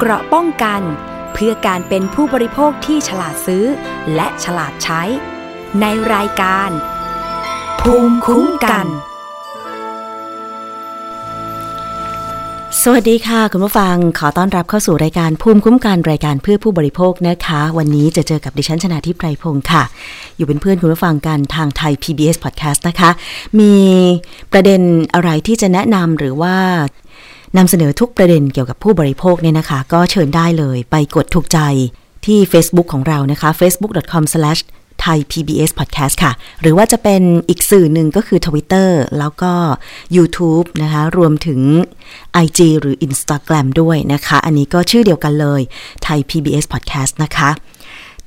เกราะป้องกัน เพื่อการเป็นผู้บริโภคที่ฉลาดซื้อ และฉลาดใช้ ในรายการ ภูมิคุ้มกัน สวัสดีค่ะ คุณผู้ฟังขอต้อนรับเข้าสู่รายการภูมิคุ้มกันรายการเพื่อผู้บริโภคนะคะ วันนี้จะเจอกับดิฉันชนะทิพไพรพงศ์ค่ะ อยู่เป็นเพื่อนคุณผู้ฟังกันทางไทย PBS Podcast นะคะ มีประเด็นอะไรที่จะแนะนำหรือว่า นำเสนอทุกประเด็นเกี่ยวกับผู้บริโภคเนี่ยนะคะ ก็เชิญได้เลยไปกดถูกใจที่ Facebook ของเรานะคะ facebook.com/ ไทย PBS Podcast ค่ะ หรือว่าจะเป็นอีกสื่อหนึ่งก็คือ Twitter แล้วก็ YouTube นะคะ รวมถึง IG หรือ Instagram ด้วยนะคะ อันนี้ก็ชื่อเดียวกันเลยไทย PBS Podcast นะคะ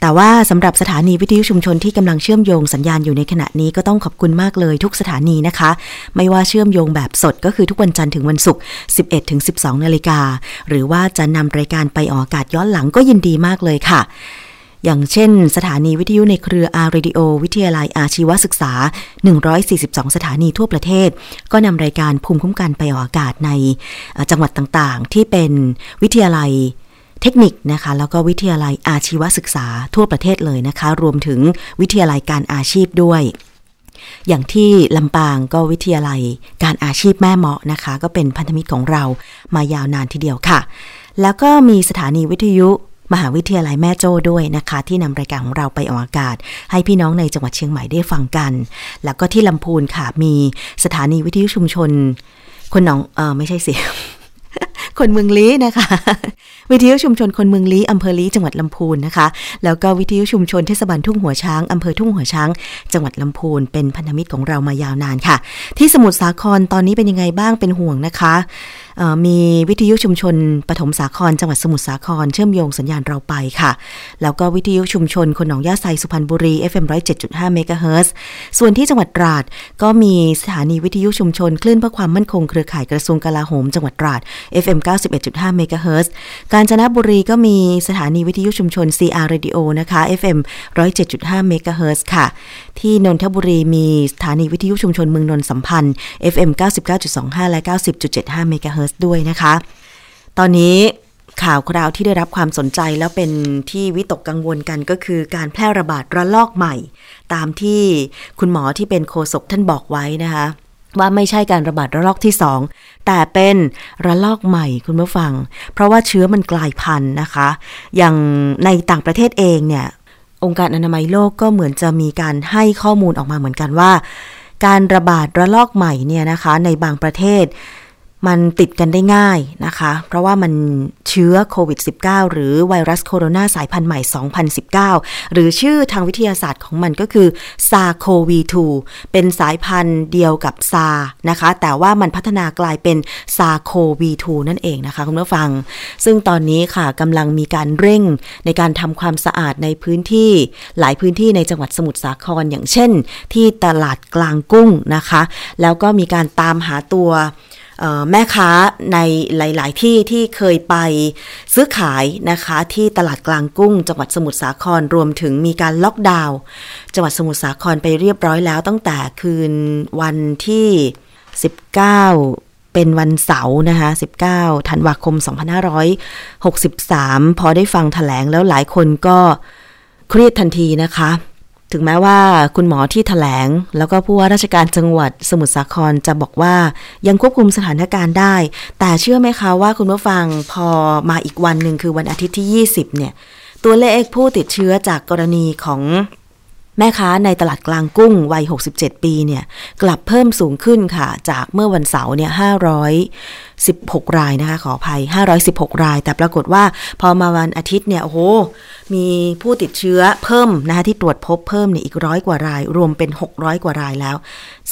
แต่ว่าสำหรับสถานีวิทยุชุมชนที่กำลังเชื่อมโยงสัญญาณอยู่ในขณะนี้ก็ต้องขอบคุณมากเลยทุกสถานีนะคะ ไม่ว่าเชื่อมโยงแบบสดก็คือทุกวันจันทร์ถึงวันศุกร์ 11 ถึง 12 นาฬิกา หรือว่าจะนำรายการไปออกอากาศย้อนหลังก็ยินดีมากเลยค่ะ อย่างเช่น สถานีวิทยุในเครืออาร์เรดิโอวิทยาลัยอาชีวศึกษา 142 สถานีทั่วประเทศ ก็นำรายการภูมิคุ้มกันไปออกอากาศในจังหวัดต่างๆ ที่เป็นวิทยาลัย เทคนิคนะคะ แล้วก็วิทยาลัยอาชีวศึกษาทั่วประเทศเลยนะคะ รวมถึงวิทยาลัยการอาชีพด้วย อย่างที่ลำปางก็วิทยาลัยการอาชีพแม่เหมาะนะคะ ก็เป็นพันธมิตรของเรามายาวนานทีเดียวค่ะ แล้วก็มีสถานีวิทยุมหาวิทยาลัยแม่โจ้ด้วยนะคะ ที่นำรายการของเราไปออกอากาศ ให้พี่น้องในจังหวัดเชียงใหม่ได้ฟังกัน แล้วก็ที่ลำพูนค่ะมีสถานีวิทยุชุมชน คนหนองเออไม่ใช่สิ คนเมืองลี้นะคะ วิทยุชุมชนคนเมืองลี้อำเภอลี้จังหวัดลำพูนนะคะ แล้วก็วิทยุชุมชนเทศบาลทุ่งหัวช้างอำเภอทุ่งหัวช้าง จังหวัดลำพูนเป็นพันธมิตรของเรามายาวนานค่ะ ที่สมุทรสาครตอนนี้เป็นยังไงบ้างเป็นห่วงนะคะ มีวิทยุชุมชนปฐมสาครจังหวัดสมุทรสาครเชื่อมโยงสัญญาณเราไปค่ะ แล้วก็วิทยุชุมชนคนหนองยาไซสุพรรณบุรี FM 107.5เมกะเฮิรตซ์ส่วนที่จังหวัดตราดก็มีสถานีวิทยุชุมชน คลื่นเพื่อความมั่นคงเครือข่ายกระทรวงกลาโหมจังหวัดตราด FM 91.5เมกะเฮิรตซ์กาญจนบุรีก็มีสถานีวิทยุชุมชน CR Radio นะคะ FM 107.5เมกะเฮิรตซ์ค่ะ ที่นนทบุรีมีสถานีวิทยุชุมชนเมืองนนสัมพันธ์ FM 99.25 และ 90.75เมกะเฮิรตซ์ด้วยนะคะ ตอนนี้ข่าวคราวที่ได้รับความสนใจแล้วเป็นที่วิตกกังวลกันก็คือการแพร่ระบาดระลอกใหม่ ตามที่คุณหมอที่เป็นโฆษกท่านบอกไว้นะคะ ว่าไม่ใช่การระบาดระลอกที่สองแต่เป็นระลอกใหม่คุณผู้ฟัง เพราะว่าเชื้อมันกลายพันธุ์นะคะ อย่างในต่างประเทศเองเนี่ย องค์การอนามัยโลกก็เหมือนจะมีการให้ข้อมูลออกมาเหมือนกันว่า การระบาดระลอกใหม่เนี่ยนะคะในบางประเทศ มันติดกันได้ง่ายนะคะ เพราะว่ามันเชื้อโควิด -19 หรือไวรัสโคโรนาสายพันธุ์ใหม่ 2019 หรือชื่อทางวิทยาศาสตร์ของมันก็คือซาโควี2เป็นสายพันธุ์เดียวกับซานะคะ แต่ว่ามันพัฒนากลายเป็นซาโควี2นั่นเองนะคะ คุณผู้ฟัง ซึ่งตอนนี้ค่ะกำลังมีการเร่งในการทำความสะอาดในพื้นที่ หลายพื้นที่ในจังหวัดสมุทรสาครอย่างเช่น ที่ตลาดกลางกุ้งนะคะ แล้วก็มีการตามหาตัว แม่ค้าในหลาย ๆ ที่ที่เคยไปซื้อขายนะคะที่ตลาดกลางกุ้ง จังหวัดสมุทรสาครรวมถึงมีการล็อกดาวน์จังหวัดสมุทรสาครไปเรียบร้อยแล้วตั้งแต่คืนวันที่ 19เป็นวันเสาร์นะคะ 19 ธันวาคม 2563 พอได้ฟังถแถลงแล้วหลายคนก็เครียดทันทีนะคะ ถึงแม้ว่าคุณหมอที่ถแถลง แล้วก็ผู้ว่าราชการจังหวัดสมุทรสาครจะบอกว่ายังควบคุมสถานการณ์ได้ แต่เชื่อไหมคะว่าคุณผู้ฟังพอมาอีกวันหนึ่งคือวันอาทิตย์ที่ 20 เนี่ย ตัวเลขผู้ติดเชื้อจากกรณีของแม่ค้าในตลาดกลางกุ้งวัย 67 ปีเนี่ย กลับเพิ่มสูงขึ้นค่ะ จากเมื่อวันเสาร์เนี่ย 516 รายนะคะ ขออภัย 516 ราย แต่ปรากฏว่าพอมาวันอาทิตย์เนี่ย โอ้โห มีผู้ติดเชื้อเพิ่มนะคะที่ตรวจพบเพิ่มเนี่ยอีกร้อยกว่าราย รวมเป็น 600 กว่ารายแล้ว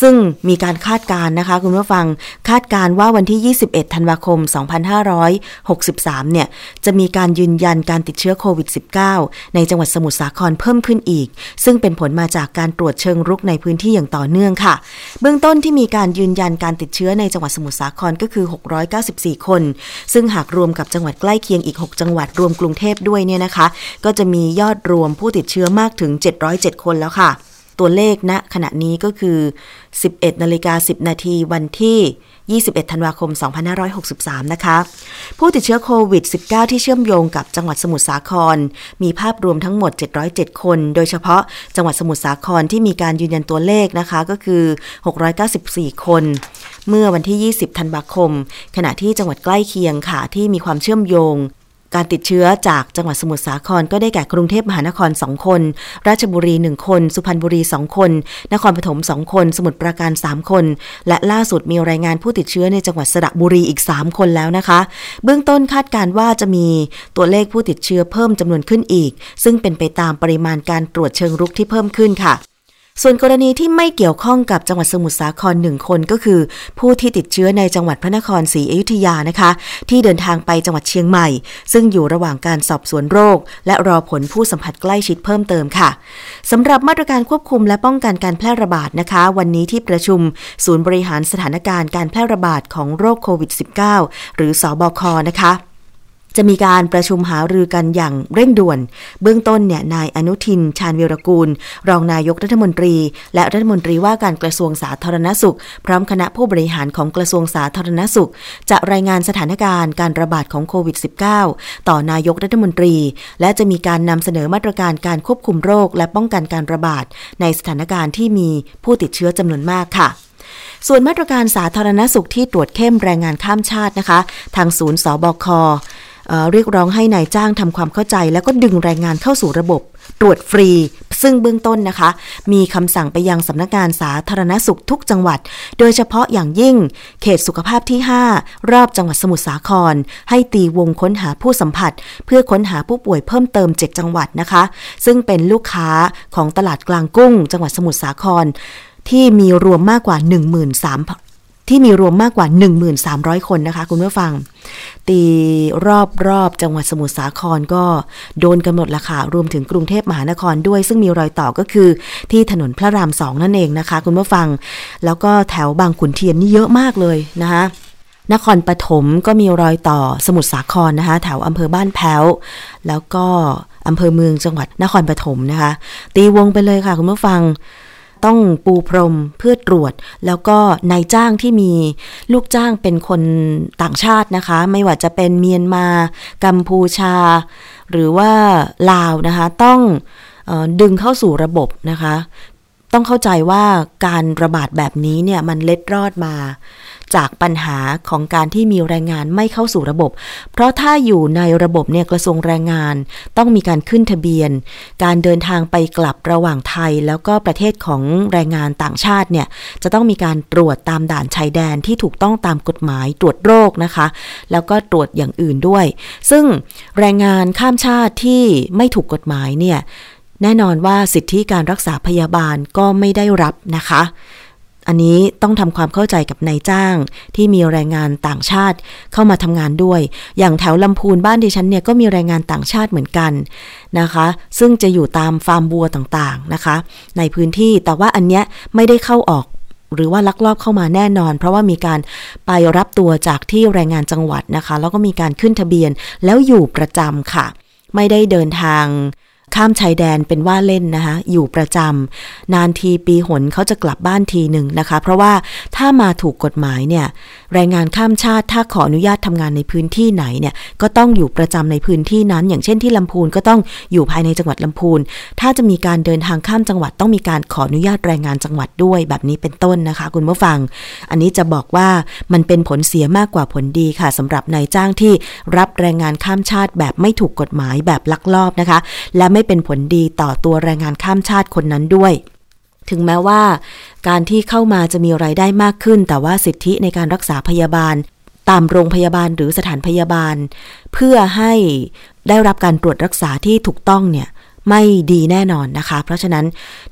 ซึ่งมีการคาดการณ์นะคะ คุณผู้ฟังคาดการณ์ว่าวันที่ 21 ธันวาคม 2563 เนี่ย จะมีการยืนยันการติดเชื้อโควิด -19 ในจังหวัดสมุทรสาครเพิ่มขึ้นอีก ซึ่งเป็นผลมาจากการตรวจเชิงรุกในพื้นที่อย่างต่อเนื่องค่ะ เบื้องต้นที่มีการยืนยันการติดเชื้อในจังหวัดสมุทรสาครก็คือ694 คน ซึ่งหากรวมกับจังหวัดใกล้เคียงอีก 6 จังหวัดรวมกรุงเทพด้วยเนี่ยนะคะ ก็จะมียอดรวมผู้ติดเชื้อมากถึง 707 คนแล้วค่ะ ตัวเลขณนะขณะนี้ก็คือ 11นาฬิกา10 นาทีวันที่ 21 ธันวาคม 2563 นะคะ ผู้ติดเชื้อโควิด -19 ที่เชื่อมโยงกับจังหวัดสมุทรสาคร มีภาพรวมทั้งหมด 707 คน โดยเฉพาะจังหวัดสมุทรสาครที่มีการยืนยันตัวเลขนะคะก็คือ 694 คน เมื่อวันที่ 20 ธันวาคม ขณะที่จังหวัดใกล้เคียงค่ะที่มีความเชื่อมโยง การติดเชื้อจากจังหวัดสมุทรสาครก็ได้แก่กรุงเทพมหานคร 2 คน ราชบุรี 1 คน สุพรรณบุรี 2 คน นครปฐม 2 คน สมุทรปราการ 3 คน และล่าสุดมีรายงานผู้ติดเชื้อในจังหวัดสระบุรีอีก 3 คนแล้วนะคะ เบื้องต้นคาดการว่าจะมีตัวเลขผู้ติดเชื้อเพิ่มจำนวนขึ้นอีก ซึ่งเป็นไปตามปริมาณการตรวจเชิงรุกที่เพิ่มขึ้นค่ะ ส่วนกรณีที่ไม่เกี่ยวข้องกับจังหวัดสมุทรสาครหนึ่งคนก็คือ ผู้ที่ติดเชื้อในจังหวัดพระนครศรีอยุธยานะคะ ที่เดินทางไปจังหวัดเชียงใหม่ ซึ่งอยู่ระหว่างการสอบสวนโรค และรอผลผู้สัมผัสใกล้ชิดเพิ่มเติมค่ะสำหรับมาตรการควบคุมและป้องกันการแพร่ระบาดนะคะ วันนี้ที่ประชุม ศูนย์บริหารสถานการณ์การแพร่ระบาดของโรคโควิด -19 หรือสอบคนะคะ จะมีการประชุมหารือกันอย่างเร่งด่วน เบื้องต้นเนี่ยนายอนุทิน ชาญวิรกูล รองนายกรัฐมนตรี และรัฐมนตรีว่าการกระทรวงสาธารณสุข พร้อมคณะผู้บริหารของกระทรวงสาธารณสุข จะรายงานสถานการณ์การระบาดของโควิด -19 ต่อนายกรัฐมนตรี และจะมีการนำเสนอมาตรการการควบคุมโรค และป้องกันการระบาด ในสถานการณ์ที่มีผู้ติดเชื้อจำนวนมากค่ะส่วนมาตรการสาธารณสุขที่ตรวจเข้มแรงงานข้ามชาตินะคะ ทางศูนย์สบค เรียกร้องให้ในายจ้างทำความเข้าใจ แล้วก็ดึงแรงงานเข้าสู่ระบบ ตรวจฟรี ซึ่งเบื้องต้นนะคะ มีคำสั่งไปยังสำนักงานสาธารณสุขทุกจังหวัด โดยเฉพาะอย่างยิ่ง เขตสุขภาพที่ 5 รอบจังหวัดสมุทรสาคร ให้ตีวงค้นหาผู้สัมผัส เพื่อค้นหาผู้ป่วยเพิ่มเติม 7 จังหวัดนะคะ ซึ่งเป็นลูกค้าของตลาดกลางกุ้ง จังหวัดสมุทรสาครที่มีรวมมากกว่า 13,000 ที่มีรวมมากกว่า 1,300 คนนะคะ คุณผู้ฟัง ตีรอบรอบจังหวัดสมุทรสาครก็โดนกันหมดละค่ะรวมถึงกรุงเทพมหานครด้วย ซึ่งมีรอยต่อก็คือที่ถนนพระรามสองนั่นเองนะคะ คุณผู้ฟัง แล้วก็แถวบางขุนเทียนนี่เยอะมากเลยนะคะนครปฐมก็มีรอยต่อสมุทรสาครนะคะแถวอำเภอบ้านแพ้ว แล้วก็อำเภอเมืองจังหวัดนครปฐมนะคะ ตีวงไปเลยค่ะคุณผู้ฟัง ต้องปูพรมเพื่อตรวจ แล้วก็นายจ้างที่มีลูกจ้างเป็นคนต่างชาตินะคะ ไม่ว่าจะเป็นเมียนมา กัมพูชา หรือว่าลาวนะคะ ต้องออดึงเข้าสู่ระบบนะคะ ต้องเข้าใจว่าการระบาดแบบนี้เนี่ยมันเล็ดรอดมา จากปัญหาของการที่มีแรงงานไม่เข้าสู่ระบบ เพราะถ้าอยู่ในระบบเนี่ยกระทรวงแรงงาน ต้องมีการขึ้นทะเบียน การเดินทางไปกลับระหว่างไทย แล้วก็ประเทศของแรงงานต่างชาติเนี่ยจะต้องมีการตรวจตามด่านชายแดนที่ถูกต้องตามกฎหมายตรวจโรคนะคะ แล้วก็ตรวจอย่างอื่นด้วย ซึ่งแรงงานข้ามชาติที่ไม่ถูกกฎหมายเนี่ยแน่นอนว่าสิทธิการรักษาพยาบาลก็ไม่ได้รับนะคะ อันนี้ต้องทำความเข้าใจกับนายจ้างที่มีแรงงานต่างชาติเข้ามาทำงานด้วย อย่างแถวลำพูนบ้านดิฉันเนี่ยก็มีแรงงานต่างชาติเหมือนกันนะคะ ซึ่งจะอยู่ตามฟาร์มบัวต่างๆนะคะ ในพื้นที่แต่ว่าอันเนี้ยไม่ได้เข้าออกหรือว่าลักลอบเข้ามาแน่นอน เพราะว่ามีการไปรับตัวจากที่แรงงานจังหวัดนะคะ แล้วก็มีการขึ้นทะเบียนแล้วอยู่ประจำค่ะ ไม่ได้เดินทาง ข้ามชายแดนเป็นว่าเล่นนะคะอยู่ประจำนานทีปีหนเขาจะกลับบ้านทีหนึ่งนะคะ เพราะว่าถ้ามาถูกกฎหมายเนี่ย แรงงานข้ามชาติถ้าขออนุญาตทำงานในพื้นที่ไหนเนี่ยก็ต้องอยู่ประจำในพื้นที่นั้น อย่างเช่นที่ลำพูนก็ต้องอยู่ภายในจังหวัดลำพูน ถ้าจะมีการเดินทางข้ามจังหวัดต้องมีการขออนุญาตแรงงานจังหวัดด้วยแบบนี้เป็นต้นนะคะ คุณผู้ฟัง อันนี้จะบอกว่ามันเป็นผลเสียมากกว่าผลดีค่ะสำหรับนายจ้างที่รับแรงงานข้ามชาติแบบไม่ถูกกฎหมายแบบลักลอบนะคะ และไม่เป็นผลดีต่อตัวแรงงานข้ามชาติคนนั้นด้วย ถึงแม้ว่า การที่เข้ามาจะมีไรายได้มากขึ้น แต่ว่าสิทธิในการรักษาพยาบาล ตามโรงพยาบาลหรือสถานพยาบาล เพื่อให้ได้รับการตรวจรักษาที่ถูกต้องเนี่ยไม่ดีแน่นอนนะคะ เพราะฉะนั้น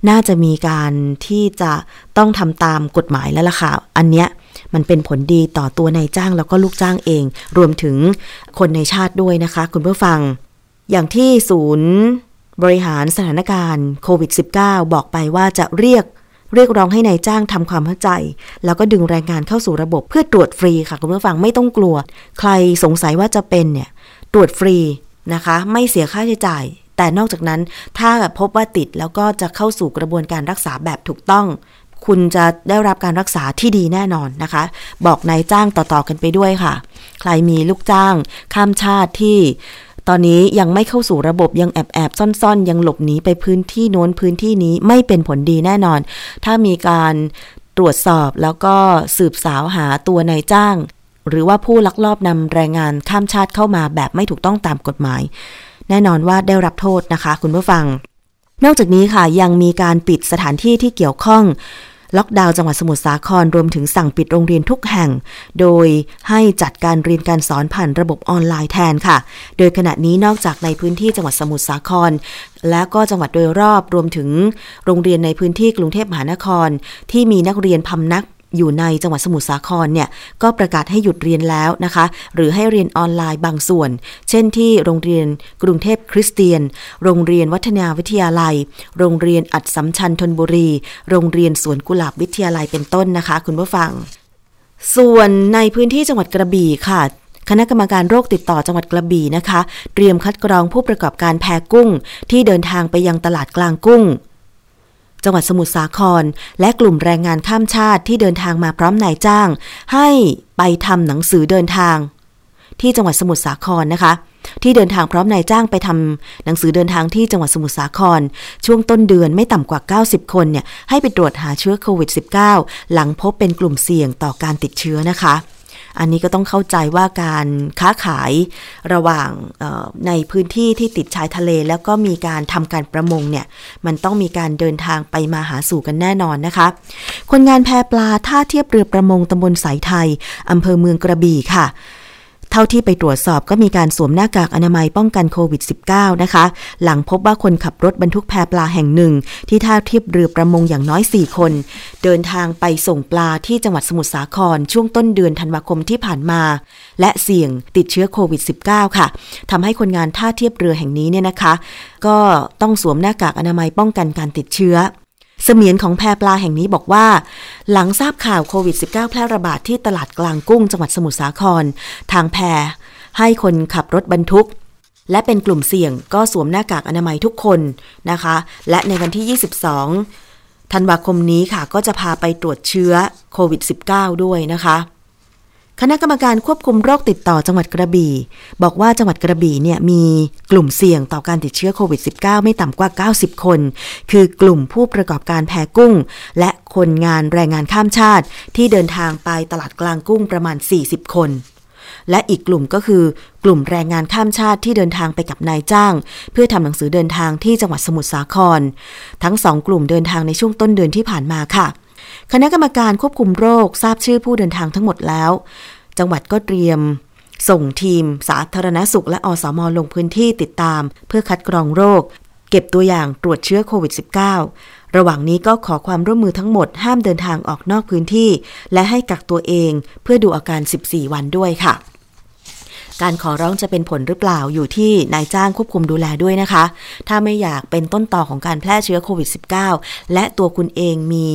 น่าจะมีการที่จะต้องทำตามกฎหมายแล้วล่ะค่ะ อันเนี้ยมันเป็นผลดีต่อตัวนายจ้างแล้วก็ลูกจ้างเอง รวมถึงคนในชาติด้วยนะคะ คุณผู้ฟัง อย่างที่ศูนย์ บริหารสถานการณ์โควิด -19 บอกไปว่าจะเรียกเรียกร้องให้ในายจ้างทำความเข้าใจ แล้วก็ดึงแรงงานเข้าสู่ระบบเพื่อตรวจฟรีค่ะคุณผู้ฟังไม่ต้องกลัว ใครสงสัยว่าจะเป็นเนี่ยตรวจฟรีนะคะ ไม่เสียค่าใช้จ่าย แต่นอกจากนั้นถ้าพบว่าติดแล้วก็จะเข้าสู่กระบวนการรักษาแบบถูกต้อง คุณจะได้รับการรักษาที่ดีแน่นอนนะคะ บอกนายจ้างต่อๆกันไปด้วยค่ะ ใครมีลูกจ้าง ข้ามชาติที่ ตอนนี้ยังไม่เข้าสู่ระบบยังแอบแอบซ่อนๆ ยังหลบหนีไปพื้นที่โน้นพื้นที่นี้ไม่เป็นผลดีแน่นอน ถ้ามีการตรวจสอบแล้วก็สืบสาวหาตัวนายจ้าง หรือว่าผู้ลักลอบนำแรงงานข้ามชาติเข้ามาแบบไม่ถูกต้องตามกฎหมาย แน่นอนว่าได้รับโทษนะคะ คุณผู้ฟัง นอกจากนี้ค่ะยังมีการปิดสถานที่ที่เกี่ยวข้อง ล็อกดาวน์จังหวัดสมุทรสาครรวมถึงสั่งปิดโรงเรียนทุกแห่ง โดยให้จัดการเรียนการสอนผ่านระบบออนไลน์แทนค่ะ โดยขณะนี้นอกจากในพื้นที่จังหวัดสมุทรสาคร และก็จังหวัดโดยรอบรวมถึงโรงเรียนในพื้นที่กรุงเทพมหานคร ที่มีนักเรียนพำนัก อยู่ในจังหวัดสมุทรสาครเนี่ยก็ประกาศให้หยุดเรียนแล้วนะคะ หรือให้เรียนออนไลน์บางส่วน เช่นที่โรงเรียนกรุงเทพคริสเตียน โรงเรียนวัฒนาวิทยาลัย โรงเรียนอัดสัมชัญธนบุรี โรงเรียนสวนกุหลาบวิทยาลัยเป็นต้นนะคะ คุณผู้ฟัง ส่วนในพื้นที่จังหวัดกระบี่ค่ะคณะกรรมการโรคติดต่อจังหวัดกระบี่นะคะ เตรียมคัดกรองผู้ประกอบการแพกุ้ง ที่เดินทางไปยังตลาดกลางกุ้ง จังหวัดสมุทรสาคร และกลุ่มแรงงานข้ามชาติที่เดินทางมาพร้อมนายจ้าง ให้ไปทำหนังสือเดินทาง ที่จังหวัดสมุทรสาครนะคะ ที่เดินทางพร้อมนายจ้างไปทำหนังสือเดินทางที่จังหวัดสมุทรสาคร ช่วงต้นเดือนไม่ต่ำกว่า 90 คนเนี่ยให้ไปตรวจหาเชื้อโควิด -19 หลังพบเป็นกลุ่มเสี่ยงต่อการติดเชื้อนะคะ อันนี้ก็ต้องเข้าใจว่าการค้าขายระหว่างในพื้นที่ที่ติดชายทะเล แล้วก็มีการทำการประมงเนี่ยมันต้องมีการเดินทางไปมาหาสู่กันแน่นอนนะคะ คนงานแพปลาท่าเทียบเรือประมงตำบลสายไทยอำเภอเมืองกระบี่ค่ะ เท่าที่ไปตรวจสอบก็มีการสวมหน้ากากอนามัยป้องกันโควิด -19 นะคะ หลังพบว่าคนขับรถบรรทุกแพปลาแห่งหนึ่ง ที่ท่าเทียบเรือประมงอย่างน้อย 4 คน เดินทางไปส่งปลาที่จังหวัดสมุทรสาคร ช่วงต้นเดือนธันวาคมที่ผ่านมา และเสี่ยงติดเชื้อโควิด -19 ค่ะทำให้คนงานท่าเทียบเรือแห่งนี้เนี่ยนะคะ ก็ต้องสวมหน้ากากอนามัยป้องกันการติดเชื้อ เสมียนของแพปลาแห่งนี้บอกว่า หลังทราบข่าวโควิด -19 แพร่ระบาดที่ตลาดกลางกุ้งจังหวัดสมุทรสาคร ทางแพให้คนขับรถบรรทุก และเป็นกลุ่มเสี่ยงก็สวมหน้ากากอนามัยทุกคนนะคะ และในวันที่ 22ธันวาคมนี้ค่ะก็จะพาไปตรวจเชื้อโควิด -19 ด้วยนะคะ คณะกรรมการควบคุมโรคติดต่อจังหวัดกระบี่ บอกว่าจังหวัดกระบี่เนี่ยมีกลุ่มเสี่ยงต่อการติดเชื้อโควิด -19 ไม่ต่ำกว่า 90 คน คือกลุ่มผู้ประกอบการแพกุ้ง และคนงานแรงงานข้ามชาติ ที่เดินทางไปตลาดกลางกุ้งประมาณ 40 คน และอีกกลุ่มก็คือกลุ่มแรงงานข้ามชาติที่เดินทางไปกับนายจ้าง เพื่อทำหนังสือเดินทางที่จังหวัดสมุทรสาคร ทั้งสองกลุ่มเดินทางในช่วงต้นเดือนที่ผ่านมาค่ะ คณะกรรมการควบคุมโรคทราบชื่อผู้เดินทางทั้งหมดแล้ว จังหวัดก็เตรียม ส่งทีม สาธารณสุขและอสมลงพื้นที่ติดตาม เพื่อคัดกรองโรค เก็บตัวอย่างตรวจเชื้อโควิด -19 ระหว่างนี้ก็ขอความร่วมมือทั้งหมดห้ามเดินทางออกนอกพื้นที่ และให้กักตัวเองเพื่อดูอาการ 14 วันด้วยค่ะ การขอร้องจะเป็นผลหรือเปล่าอยู่ที่นายจ้างควบคุมดูแลด้วยนะคะ ถ้าไม่อยากเป็นต้นต่อของการแพร่เชื้อโควิด -19 และตัวคุณเองมี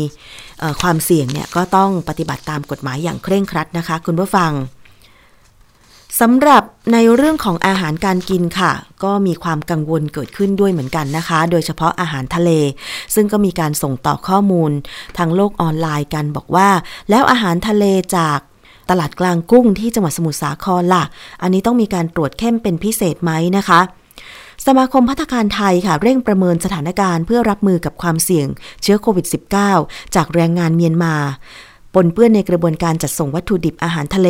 ความเสี่ยงเนี่ยก็ต้องปฏิบัติตามกฎหมายอย่างเคร่งครัดนะคะ คุณผู้ฟังสำหรับในเรื่องของอาหารการกินค่ะ ก็มีความกังวลเกิดขึ้นด้วยเหมือนกันนะคะ โดยเฉพาะอาหารทะเล ซึ่งก็มีการส่งต่อข้อมูลทางโลกออนไลน์กันบอกว่า แล้วอาหารทะเลจาก ตลาดกลางกุ้งที่จังหวัดสมุทรสาครล่ะ อันนี้ต้องมีการตรวจเข้มเป็นพิเศษไหมนะคะสมาคมพัฒการไทยค่ะ เร่งประเมินสถานการณ์เพื่อรับมือกับความเสี่ยง เชื้อโควิด -19 จากแรงงานเมียนมา ปนเปื้อนในกระบวนการจัดส่งวัตถุดิบอาหารทะเล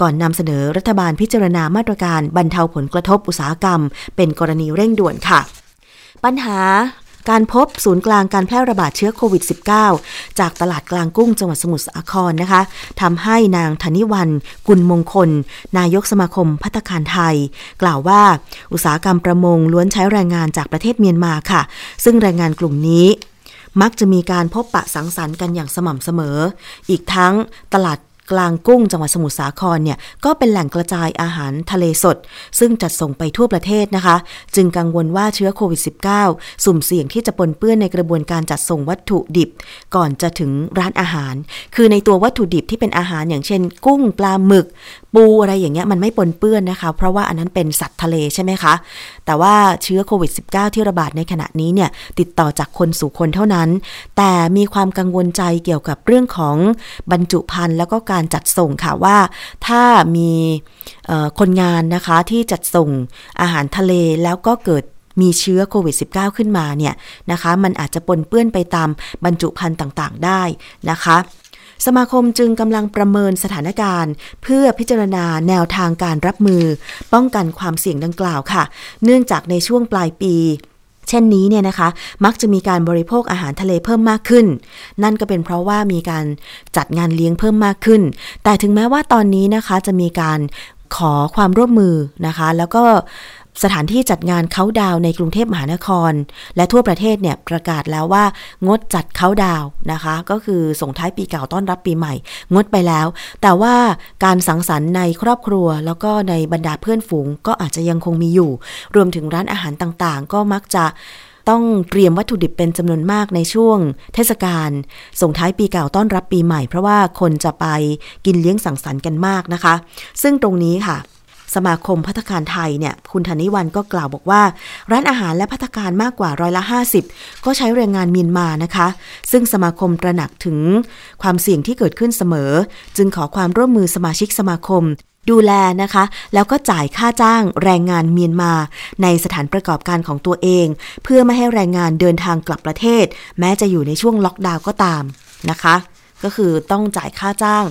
ก่อนนำเสนอรัฐบาลพิจารณามาตรการบรรเทาผลกระทบอุตสาหกรรม เป็นกรณีเร่งด่วนค่ะ ปัญหา การพบศูนย์กลางการแพร่ระบาดเชื้อโควิด -19 จากตลาดกลางกุ้งจังหวัดสมุทรสาครนะคะทำให้นางธนิวันกุลมงคล นายกสมาคมพัฒคารไทย กล่าวว่า อุตสาหกรรมประมงล้วนใช้แรงงานจากประเทศเมียนมาค่ะ ซึ่งแรงงานกลุ่มนี้มักจะมีการพบปะสังสรรค์กันอย่างสม่ำเสมอ อีกทั้งตลาด กลางกุ้งจังหวัดสมุทรสาครเนี่ยก็เป็นแหล่งกระจายอาหารทะเลสด ซึ่งจัดส่งไปทั่วประเทศนะคะ จึงกังวลว่าเชื้อโควิด -19 สุ่มเสี่ยงที่จะปนเปื้อนในกระบวนการจัดส่งวัตถุดิบ ก่อนจะถึงร้านอาหาร คือในตัววัตถุดิบที่เป็นอาหารอย่างเช่น กุ้งปลาหมึก ปูอะไรอย่างเงี้ยมันไม่ปนเปื้อนนะคะ เพราะว่าอันนั้นเป็นสัตว์ทะเลใช่ไหมคะ แต่ว่าเชื้อโควิด -19 ที่ระบาดในขณะนี้เนี่ยติดต่อจากคนสู่คนเท่านั้น แต่มีความกังวลใจเกี่ยวกับเรื่องของบรรจุภัณฑ์แล้วก็การจัดส่งค่ะว่าถ้ามีคนงานนะคะที่จัดส่งอาหารทะเลแล้วก็เกิดมีเชื้อโควิด -19 ขึ้นมาเนี่ยนะคะ มันอาจจะปนเปื้อนไปตามบรรจุภัณฑ์ต่างๆ ได้นะคะ สมาคมจึงกำลังประเมินสถานการณ์ เพื่อพิจารณาแนวทางการรับมือ ป้องกันความเสี่ยงดังกล่าวค่ะ เนื่องจากในช่วงปลายปีเช่นนี้เนี่ยนะคะ มักจะมีการบริโภคอาหารทะเลเพิ่มมากขึ้น นั่นก็เป็นเพราะว่ามีการจัดงานเลี้ยงเพิ่มมากขึ้น แต่ถึงแม้ว่าตอนนี้นะคะจะมีการขอความร่วมมือนะคะ แล้วก็ สถานที่จัดงานเขาดาวในกรุงเทพมหานคร และทั่วประเทศเนี่ยประกาศแล้วว่างดจัดเขาดาวนะคะ ก็คือส่งท้ายปีเก่าต้อนรับปีใหม่ งดไปแล้ว แต่ว่าการสังสรรค์ในครอบครัว แล้วก็ในบรรดาเพื่อนฝูงก็อาจจะยังคงมีอยู่ รวมถึงร้านอาหารต่างๆ ก็มักจะต้องเตรียมวัตถุดิบเป็นจำนวนมากในช่วง เทศกาลส่งท้ายปีเก่าต้อนรับปีใหม่ เพราะว่าคนจะไปกินเลี้ยงสังสรรค์กันมากนะคะ ซึ่งตรงนี้ค่ะ สมาคมพัฒคารไทยเนี่ยคุณธนิวันก็กล่าวบอกว่า ร้านอาหารและพัฒการมากกว่าร้อยละ 50 ก็ใช้แรงงานเมียนมานะคะ ซึ่งสมาคมตระหนักถึงความเสี่ยงที่เกิดขึ้นเสมอ จึงขอความร่วมมือสมาชิกสมาคมดูแลนะคะ แล้วก็จ่ายค่าจ้างแรงงานเมียนมา ในสถานประกอบการของตัวเอง เพื่อไม่ให้แรงงานเดินทางกลับประเทศ แม้จะอยู่ในช่วงล็อกดาวน์ก็ตามนะคะ ก็คือต้องจ่ายค่าจ้าง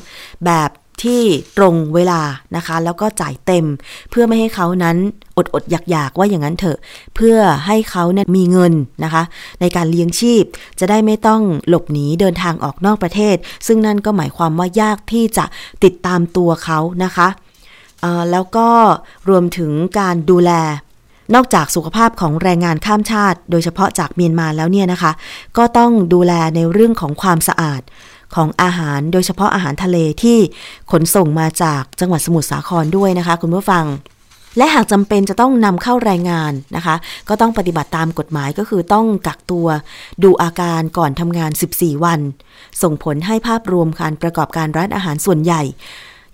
แบบ ที่ตรงเวลานะคะ แล้วก็จ่ายเต็ม เพื่อไม่ให้เขานั้นอดอดอยากอยากว่าอย่างนั้นเถอะ เพื่อให้เขาเนี่ยมีเงินนะคะ ในการเลี้ยงชีพจะได้ไม่ต้องหลบหนีเดินทางออกนอกประเทศ ซึ่งนั่นก็หมายความว่ายากที่จะติดตามตัวเขานะคะแล้วก็รวมถึงการดูแลนอกจากสุขภาพของแรงงานข้ามชาติ โดยเฉพาะจากเมียนมาแล้วเนี่ยนะคะ ก็ต้องดูแลในเรื่องของความสะอาด ของอาหารโดยเฉพาะอาหารทะเลที่ขนส่งมาจากจังหวัดสมุทรสาครด้วยนะคะ คุณผู้ฟัง และหากจำเป็นจะต้องนำเข้ารายงานนะคะ ก็ต้องปฏิบัติตามกฎหมายก็คือต้องกักตัวดูอาการก่อนทำงาน 14 วัน ส่งผลให้ภาพรวมการประกอบการร้านอาหารส่วนใหญ่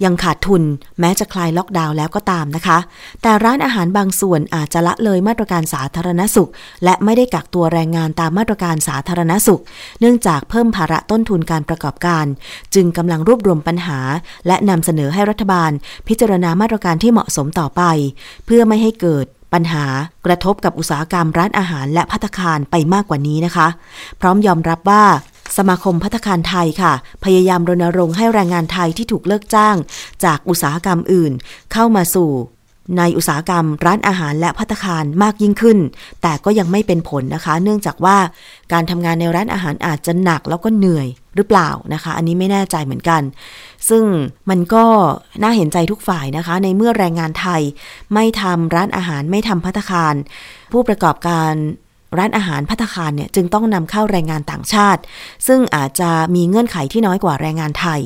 ยังขาดทุนแม้จะคลายล็อกดาวน์แล้วก็ตามนะคะ แต่ร้านอาหารบางส่วนอาจจะละเลยมาตรการสาธารณสุข และไม่ได้กักตัวแรงงานตามมาตรการสาธารณสุข เนื่องจากเพิ่มภาระต้นทุนการประกอบการ จึงกำลังรวบรวมปัญหา และนำเสนอให้รัฐบาล พิจารณามาตรการที่เหมาะสมต่อไป เพื่อไม่ให้เกิดปัญหากระทบกับอุตสาหกรรมร้านอาหารและพัตคารไปมากกว่านี้นะคะ พร้อมยอมรับว่า สมาคมพัฒคารไทยค่ะ พยายามรณรงค์ให้แรงงานไทยที่ถูกเลิกจ้าง จากอุตสาหกรรมอื่น เข้ามาสู่ในอุตสาหกรรมร้านอาหารและพัตคารมากยิ่งขึ้น แต่ก็ยังไม่เป็นผลนะคะ เนื่องจากว่าการทำงานในร้านอาหารอาจจะหนักแล้วก็เหนื่อยหรือเปล่านะคะ อันนี้ไม่แน่ใจเหมือนกัน ซึ่งมันก็น่าเห็นใจทุกฝ่ายนะคะ ในเมื่อแรงงานไทย ไม่ทำร้านอาหารไม่ทำพัตคาร ผู้ประกอบการ ร้านอาหารพัตคารเนี่ยจึงต้องนำเข้าแรงงานต่างชาติ ซึ่งอาจจะมีเงื่อนไขที่น้อยกว่าแรงงานไทย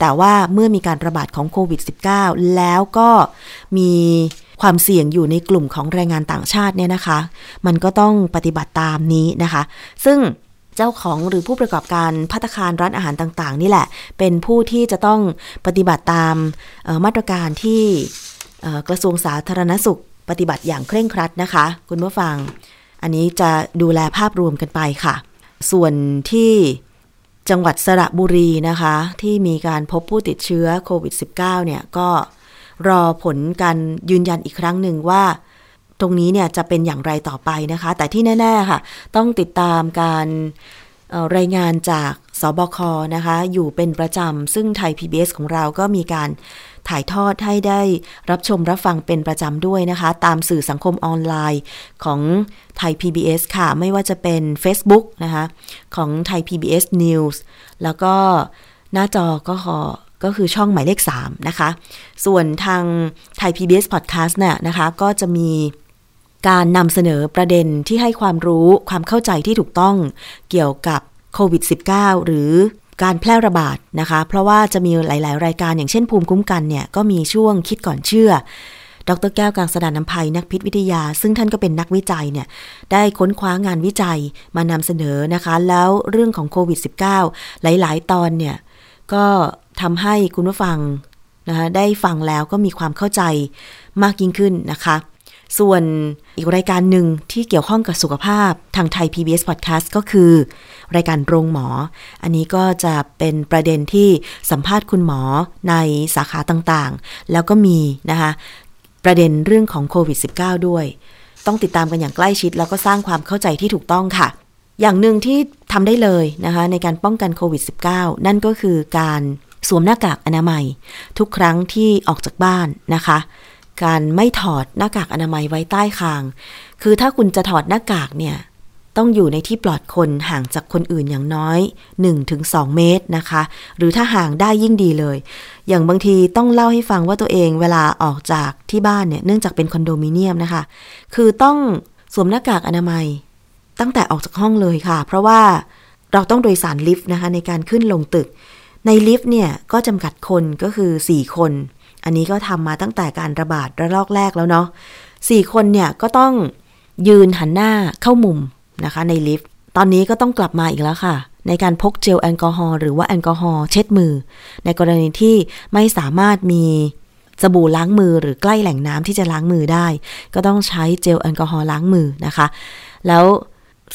แต่ว่าเมื่อมีการระบาดของโควิด -19 แล้วก็มีความเสี่ยงอยู่ในกลุ่มของแรงงานต่างชาติเนี่ยนะคะ มันก็ต้องปฏิบัติตามนี้นะคะ ซึ่งเจ้าของหรือผู้ประกอบการพัตคารร้านอาหารต่าง ๆ นี่แหละ เป็นผู้ที่จะต้องปฏิบัติตามมาตรการที่กระทรวงสาธารณสุขปฏิบัติอย่างเคร่งครัดนะคะ คุณผู้ฟัง อันนี้จะดูแลภาพรวมกันไปค่ะ ส่วนที่จังหวัดสระบุรีนะคะ ที่มีการพบผู้ติดเชื้อโควิด -19 เนี่ยก็รอผลการยืนยันอีกครั้งหนึ่งว่า ตรงนี้เนี่ยจะเป็นอย่างไรต่อไปนะคะ แต่ที่แน่ ๆค่ะ ต้องติดตามการรายงานจากสบคนะคะ อยู่เป็นประจำ ซึ่งไทย PBS ของเราก็มีการ ถ่ายทอดให้ได้รับชมรับฟังเป็นประจำด้วยนะคะ ตามสื่อสังคมออนไลน์ของไทย PBS ค่ะ ไม่ว่าจะเป็น Facebook นะคะของไทย PBS News แล้วก็หน้าจอก็ขอก็คือช่องหมายเลข 3 นะคะ ส่วนทางไทย PBS Podcast เนี่ยนะคะ ก็จะมีการนำเสนอประเด็นที่ให้ความรู้ความเข้าใจที่ถูกต้องเกี่ยวกับโควิด -19 หรือ การแพร่ระบาดนะคะ เพราะว่าจะมีหลาย ๆ รายการอย่างเช่นภูมิคุ้มกันเนี่ยก็มีช่วงคิดก่อนเชื่อ ดรแก้วกางสดานน้ำภัยนักพิษวิทยา ซึ่งท่านก็เป็นนักวิจัยเนี่ยได้ค้นคว้างานวิจัยมานำเสนอนะคะ แล้วเรื่องของโควิด -19 หลาย ๆ ตอนเนี่ยก็ทำให้คุณผู้ฟังนะคะได้ฟังแล้วก็มีความเข้าใจมากยิ่งขึ้นนะคะ ส่วนอีกรายการหนึ่งที่เกี่ยวข้องกับสุขภาพทางไทย PBS Podcast ก็คือ รายการโรงหมอ อันนี้ก็จะเป็นประเด็นที่สัมภาษณ์คุณหมอในสาขาต่างๆ แล้วก็มีนะคะประเด็นเรื่องของโควิด -19 ด้วย ต้องติดตามกันอย่างใกล้ชิด แล้วก็สร้างความเข้าใจที่ถูกต้องค่ะ อย่างหนึ่งที่ทำได้เลยนะคะในการป้องกันโควิด -19 นั่นก็คือการสวมหน้ากากอนามัย ทุกครั้งที่ออกจากบ้านนะคะ การไม่ถอดหน้ากากอนามัยไว้ใต้คาง คือถ้าคุณจะถอดหน้ากากเนี่ย ต้องอยู่ในที่ปลอดคนห่างจากคนอื่นอย่างน้อย 1-2 เมตรนะคะ หรือถ้าห่างได้ยิ่งดีเลย อย่างบางทีต้องเล่าให้ฟังว่าตัวเองเวลาออกจากที่บ้านเนี่ย เนื่องจากเป็นคอนโดมิเนียมนะคะ คือต้องสวมหน้ากากอนามัย ตั้งแต่ออกจากห้องเลยค่ะ เพราะว่าเราต้องโดยสารลิฟต์นะคะในการขึ้นลงตึก ในลิฟต์เนี่ยก็จำกัดคนก็คือ 4 คน อันนี้ก็ทำมาตั้งแต่การระบาดระลอกแรกแล้วเนาะสี่คนเนี่ยก็ต้องยืนหันหน้าเข้ามุมนะคะในลิฟต์ ตอนนี้ก็ต้องกลับมาอีกแล้วค่ะ ในการพกเจลแอลกอฮอล์หรือว่าแอลกอฮอล์เช็ดมือ ในกรณีที่ไม่สามารถมีสบู่ล้างมือหรือใกล้แหล่งน้ำที่จะล้างมือได้ ก็ต้องใช้เจลแอลกอฮอล์ล้างมือนะคะ แล้ว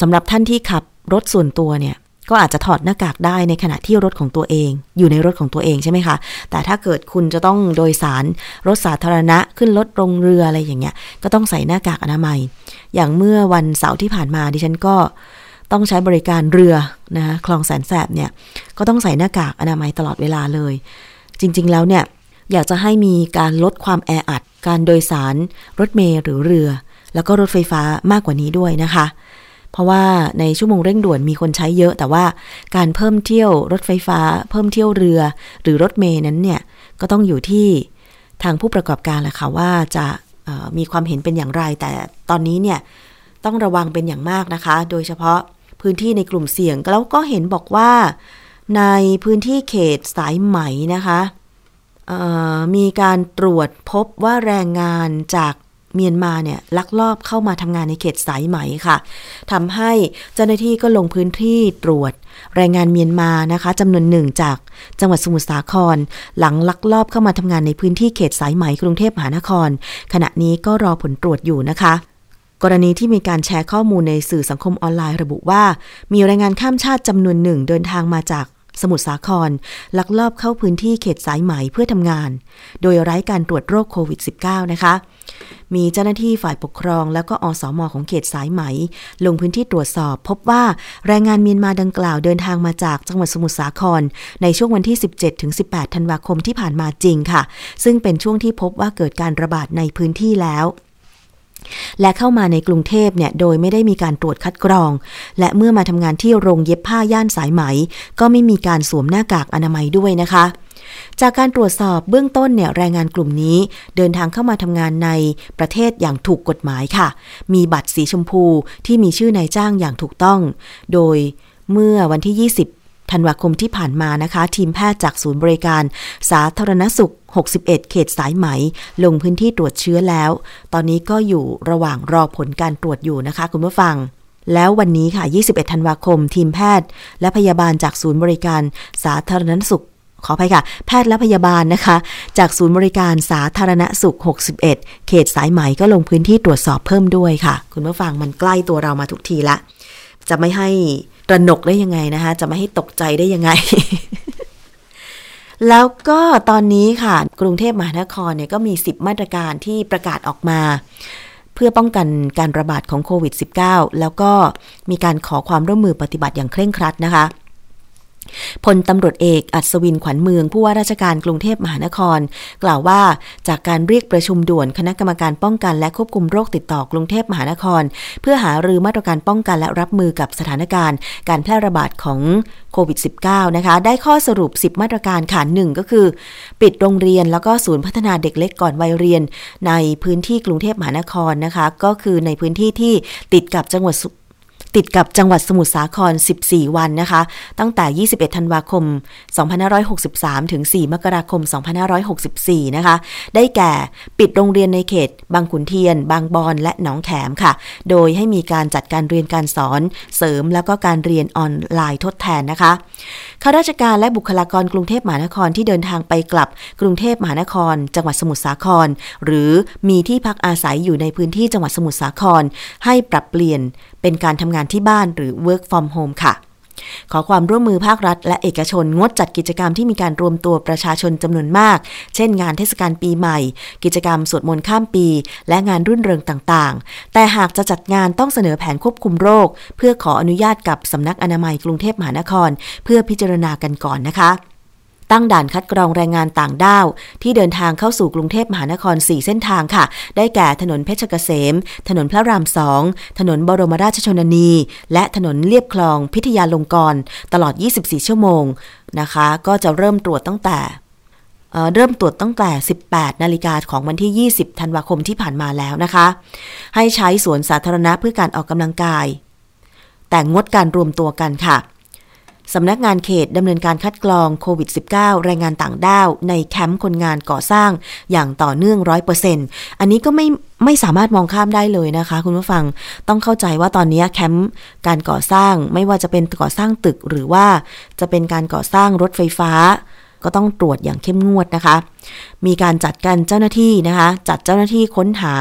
สำหรับท่านที่ขับรถส่วนตัวเนี่ย ก็อาจจะถอดหน้ากากได้ในขณะที่รถของตัวเอง อยู่ในรถของตัวเองใช่ไหมคะ แต่ถ้าเกิดคุณจะต้องโดยสารรถสาธารณะขึ้นรถลงเรืออะไรอย่างเงี้ย ก็ต้องใส่หน้ากากอนามัย อย่างเมื่อวันเสาร์ที่ผ่านมาดิฉันก็ต้องใช้บริการเรือนะคลองแสนแสบเนี่ย ก็ต้องใส่หน้ากากอนามัยตลอดเวลาเลย จริง ๆ แล้วเนี่ยอยากจะให้มีการลดความแออัด การโดยสารรถเมล์หรือเรือ แล้วก็รถไฟฟ้ามากกว่านี้ด้วยนะคะ เพราะว่าในชั่วโมงเร่งด่วนมีคนใช้เยอะ แต่ว่าการเพิ่มเที่ยวรถไฟฟ้า เพิ่มเที่ยวเรือ หรือรถเมย์นั้นเนี่ยก็ต้องอยู่ที่ทางผู้ประกอบการแหละค่ะว่าจะมีความเห็นเป็นอย่างไร แต่ตอนนี้เนี่ยต้องระวังเป็นอย่างมากนะคะ โดยเฉพาะพื้นที่ในกลุ่มเสี่ยงแล้วก็เห็นบอกว่าในพื้นที่เขตสายไหมนะคะมีการตรวจพบว่าแรงงานจาก เมียนมาเนี่ยลักลอบเข้ามาทำงานในเขตสายไหมค่ะทำให้เจ้าหน้าที่ก็ลงพื้นที่ตรวจแรงงานเมียนมานะคะจำนวนหนึ่งจากจังหวัดสมุทรสาคร หลังลักลอบเข้ามาทำงานในพื้นที่เขตสายไหมกรุงเทพมหานคร ขณะนี้ก็รอผลตรวจอยู่นะคะกรณีที่มีการแชร์ข้อมูลในสื่อสังคมออนไลน์ระบุว่า มีแรงงานข้ามชาติจำนวนหนึ่งเดินทางมาจาก สมุทรสาคร ลักลอบเข้าพื้นที่เขตสายไหมเพื่อทำงาน โดยไร้การตรวจโรคโควิด -19 นะคะ มีเจ้าหน้าที่ฝ่ายปกครอง แล้วก็อสอมอของเขตสายไหม ลงพื้นที่ตรวจสอบ พบว่าแรงงานเมียนมาดังกล่าวเดินทางมาจากจังหวัดสมุทรสาคร ในช่วงวันที่ 17-18 ธันวาคมที่ผ่านมาจริงค่ะ ซึ่งเป็นช่วงที่พบว่าเกิดการระบาดในพื้นที่แล้ว และเข้ามาในกรุงเทพเนี่ยโดยไม่ได้มีการตรวจคัดกรอง และเมื่อมาทำงานที่โรงเย็บผ้าย่านสายไหม ก็ไม่มีการสวมหน้ากากอนามัยด้วยนะคะ จากการตรวจสอบเบื้องต้นเนี่ยแรงงานกลุ่มนี้ เดินทางเข้ามาทำงานในประเทศอย่างถูกกฎหมายค่ะ มีบัตรสีชมพูที่มีชื่อนายจ้างอย่างถูกต้อง โดยเมื่อวันที่ 20 ธันวาคมที่ผ่านมานะคะ ทีมแพทย์จากศูนย์บริการ สาธารณสุข 61 เขตสายไหม ลงพื้นที่ตรวจเชื้อแล้ว ตอนนี้ก็อยู่ระหว่างรอผลการตรวจอยู่นะคะคุณผู้ฟัง แล้ววันนี้ค่ะ 21 ธันวาคม ทีมแพทย์ และพยาบาลจากศูนย์บริการ สาธารณสุขขออภัยค่ะ แพทย์และพยาบาลนะคะ จากศูนย์บริการสาธารณสุข 61 เขตสายไหมก็ลงพื้นที่ตรวจสอบเพิ่มด้วยค่ะ คุณผู้ฟังมันใกล้ตัวเรามาทุกทีละ จะไม่ให้ ตระหนกได้ยังไงนะคะ จะไม่ให้ตกใจได้ยังไง แล้วก็ตอนนี้ค่ะ กรุงเทพมหานครเนี่ยก็มี 10 มาตรการที่ประกาศออกมา เพื่อป้องกันการระบาดของโควิด -19 แล้วก็มีการขอความร่วมมือปฏิบัติอย่างเคร่งครัดนะคะ พลตำรวจเอกอัศวินขวัญเมือง ผู้ว่าราชการกรุงเทพมหานคร กล่าวว่าจากการเรียกประชุมด่วนคณะกรรมการป้องกันและควบคุมโรคติดต่อกรุงเทพมหานคร เพื่อหารือมาตรการป้องกันและรับมือกับสถานการณ์ การแพร่ระบาดของโควิด -19 นะคะ ได้ข้อสรุป 10 มาตรการขาหนึ่งก็คือ ปิดโรงเรียนแล้วก็ศูนย์พัฒนาเด็กเล็กก่อนวัยเรียน ในพื้นที่กรุงเทพมหานครนะคะ ก็คือในพื้นที่ที่ติดกับจังหวัด ติดกับจังหวัดสมุทรสาคร 14 วันนะคะ ตั้งแต่ 21 ธันวาคม 2563 ถึง 4 มกราคม 2564 นะคะ ได้แก่ปิดโรงเรียนในเขต บางขุนเทียน บางบอน และหนองแขมค่ะ โดยให้มีการจัดการเรียนการสอนเสริมแล้วก็การเรียนออนไลน์ทดแทนนะคะข้าราชการและบุคลากรกรุงเทพมหานครที่เดินทางไปกลับกรุงเทพมหานคร จังหวัดสมุทรสาคร หรือมีที่พักอาศัยอยู่ในพื้นที่จังหวัดสมุทรสาคร ให้ปรับเปลี่ยน เป็นการทำงานที่บ้านหรือ work from home ค่ะ ขอความร่วมมือภาครัฐ และเอกชนงดจัดกิจกรรมที่มีการรวมตัวประชาชนจำนวนมาก เช่น งานเทศกาลปีใหม่ กิจกรรมสวดมนต์ข้ามปี และงานรื่นเริงต่างๆ แต่หากจะจัดงานต้องเสนอแผนควบคุมโรค เพื่อขออนุญาตกับสำนักอนามัยกรุงเทพมหานคร เพื่อพิจารณากันก่อนนะคะ ตั้งด่านคัดกรองแรงงานต่างด้าว ที่เดินทางเข้าสู่กรุงเทพมหานคร 4 เส้นทางค่ะ ได้แก่ถนนเพชรเกษม ถนนพระรามสองถนนบรมราชชนนี และถนนเลียบคลองพิทยาลงกรณ์ตลอด 24 ชั่วโมงนะคะ ก็จะเริ่มตรวจตั้งแต่เริ่มตรวจตั้งแต่ 18 นาฬิกาของวันที่ 20 ธันวาคมที่ผ่านมาแล้วนะคะ ให้ใช้สวนสาธารณะเพื่อการออกกำลังกาย แต่งดการรวมตัวกันค่ะ สำนักงานเขตดำเนินการคัดกรองโควิด -19 แรงงานต่างด้าว ในแคมป์คนงานก่อสร้างอย่างต่อเนื่องร้อยเปอร์เซ็นต์อันนี้ก็ไม่ไม่สามารถมองข้ามได้เลยนะคะ คุณผู้ฟังต้องเข้าใจว่าตอนนี้แคมป์การก่อสร้างไม่ว่าจะเป็นก่อสร้างตึกหรือว่าจะเป็นการก่อสร้างรถไฟฟ้า ก็ต้องตรวจอย่างเข้มงวดนะคะ มีการจัดการเจ้าหน้าที่นะคะ จัดเจ้าหน้าที่ค้นหา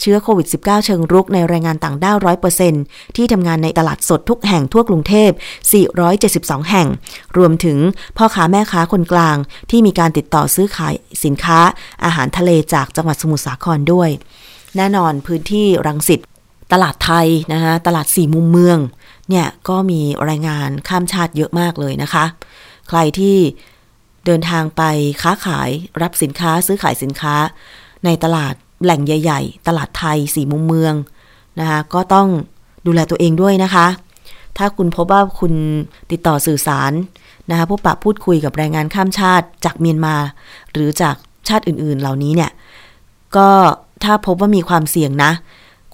เชื้อโควิด -19 เชิงรุกในแรงงานต่างด้าวร้อยเปอร์เซ็นที่ทำงานในตลาดสดทุกแห่งทั่วกรุงเทพ 472 แห่ง รวมถึงพ่อค้าแม่ค้าคนกลาง ที่มีการติดต่อซื้อขายสินค้าอาหารทะเลจากจังหวัดสมุทรสาครด้วย แน่นอนพื้นที่รังสิตตลาดไทยนะคะตลาดสี่มุมเมืองเนี่ยก็มีรายงานข้ามชาติเยอะมากเลยนะคะ ใครที่เดินทางไปค้าขายรับสินค้าซื้อขายสินค้าในตลาด แหล่งใหญ่ ๆ ตลาดไทยสี่มุมเมืองนะคะก็ต้องดูแลตัวเองด้วยนะคะ ถ้าคุณพบว่าคุณติดต่อสื่อสารนะคะพบปะพูดคุยกับแรงงานข้ามชาติจากเมียนมา หรือจากชาติอื่นๆเหล่านี้เนี่ยก็ถ้าพบว่ามีความเสี่ยงนะ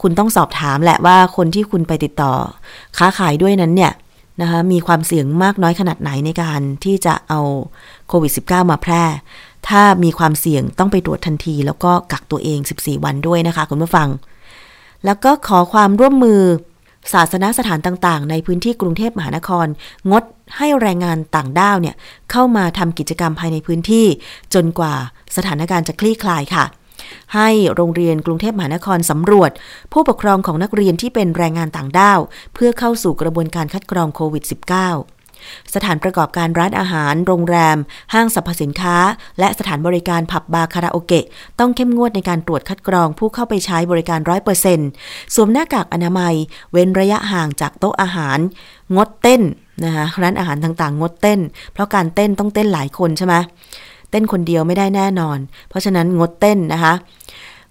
คุณต้องสอบถามแหละว่าคนที่คุณไปติดต่อ ค้าขายด้วยนั้นเนี่ยนะคะมีความเสี่ยงมากน้อยขนาดไหนในการที่จะเอาโควิด -19 มาแพร่ ถ้ามีความเสี่ยงต้องไปตรวจทันที แล้วก็กักตัวเอง 14 วันด้วยนะคะคุณผู้ฟัง แล้วก็ขอความร่วมมือ ศาสนาสถานต่าง ๆ ในพื้นที่กรุงเทพมหานคร งดให้แรงงานต่างด้าวเนี่ยเข้ามาทำกิจกรรมภายในพื้นที่ จนกว่าสถานการณ์จะคลี่คลายค่ะให้โรงเรียนกรุงเทพมหานครสำรวจ ผู้ปกครองของนักเรียนที่เป็นแรงงานต่างด้าว เพื่อเข้าสู่กระบวนการคัดกรองโควิด -19 สถานประกอบการร้านอาหาร โรงแรม ห้างสรรพสินค้า และสถานบริการผับบาร์คาราโอเกะต้องเข้มงวดในการตรวจคัดกรองผู้เข้าไปใช้บริการร้อยเปอร์เซ็นต์สวมหน้ากากอนามัย เว้นระยะห่างจากโต๊ะอาหาร งดเต้นนะคะร้านอาหารต่างๆ งดเต้น เพราะการเต้นต้องเต้นหลายคนใช่ไหมเต้นคนเดียวไม่ได้แน่นอน เพราะฉะนั้นงดเต้นนะคะ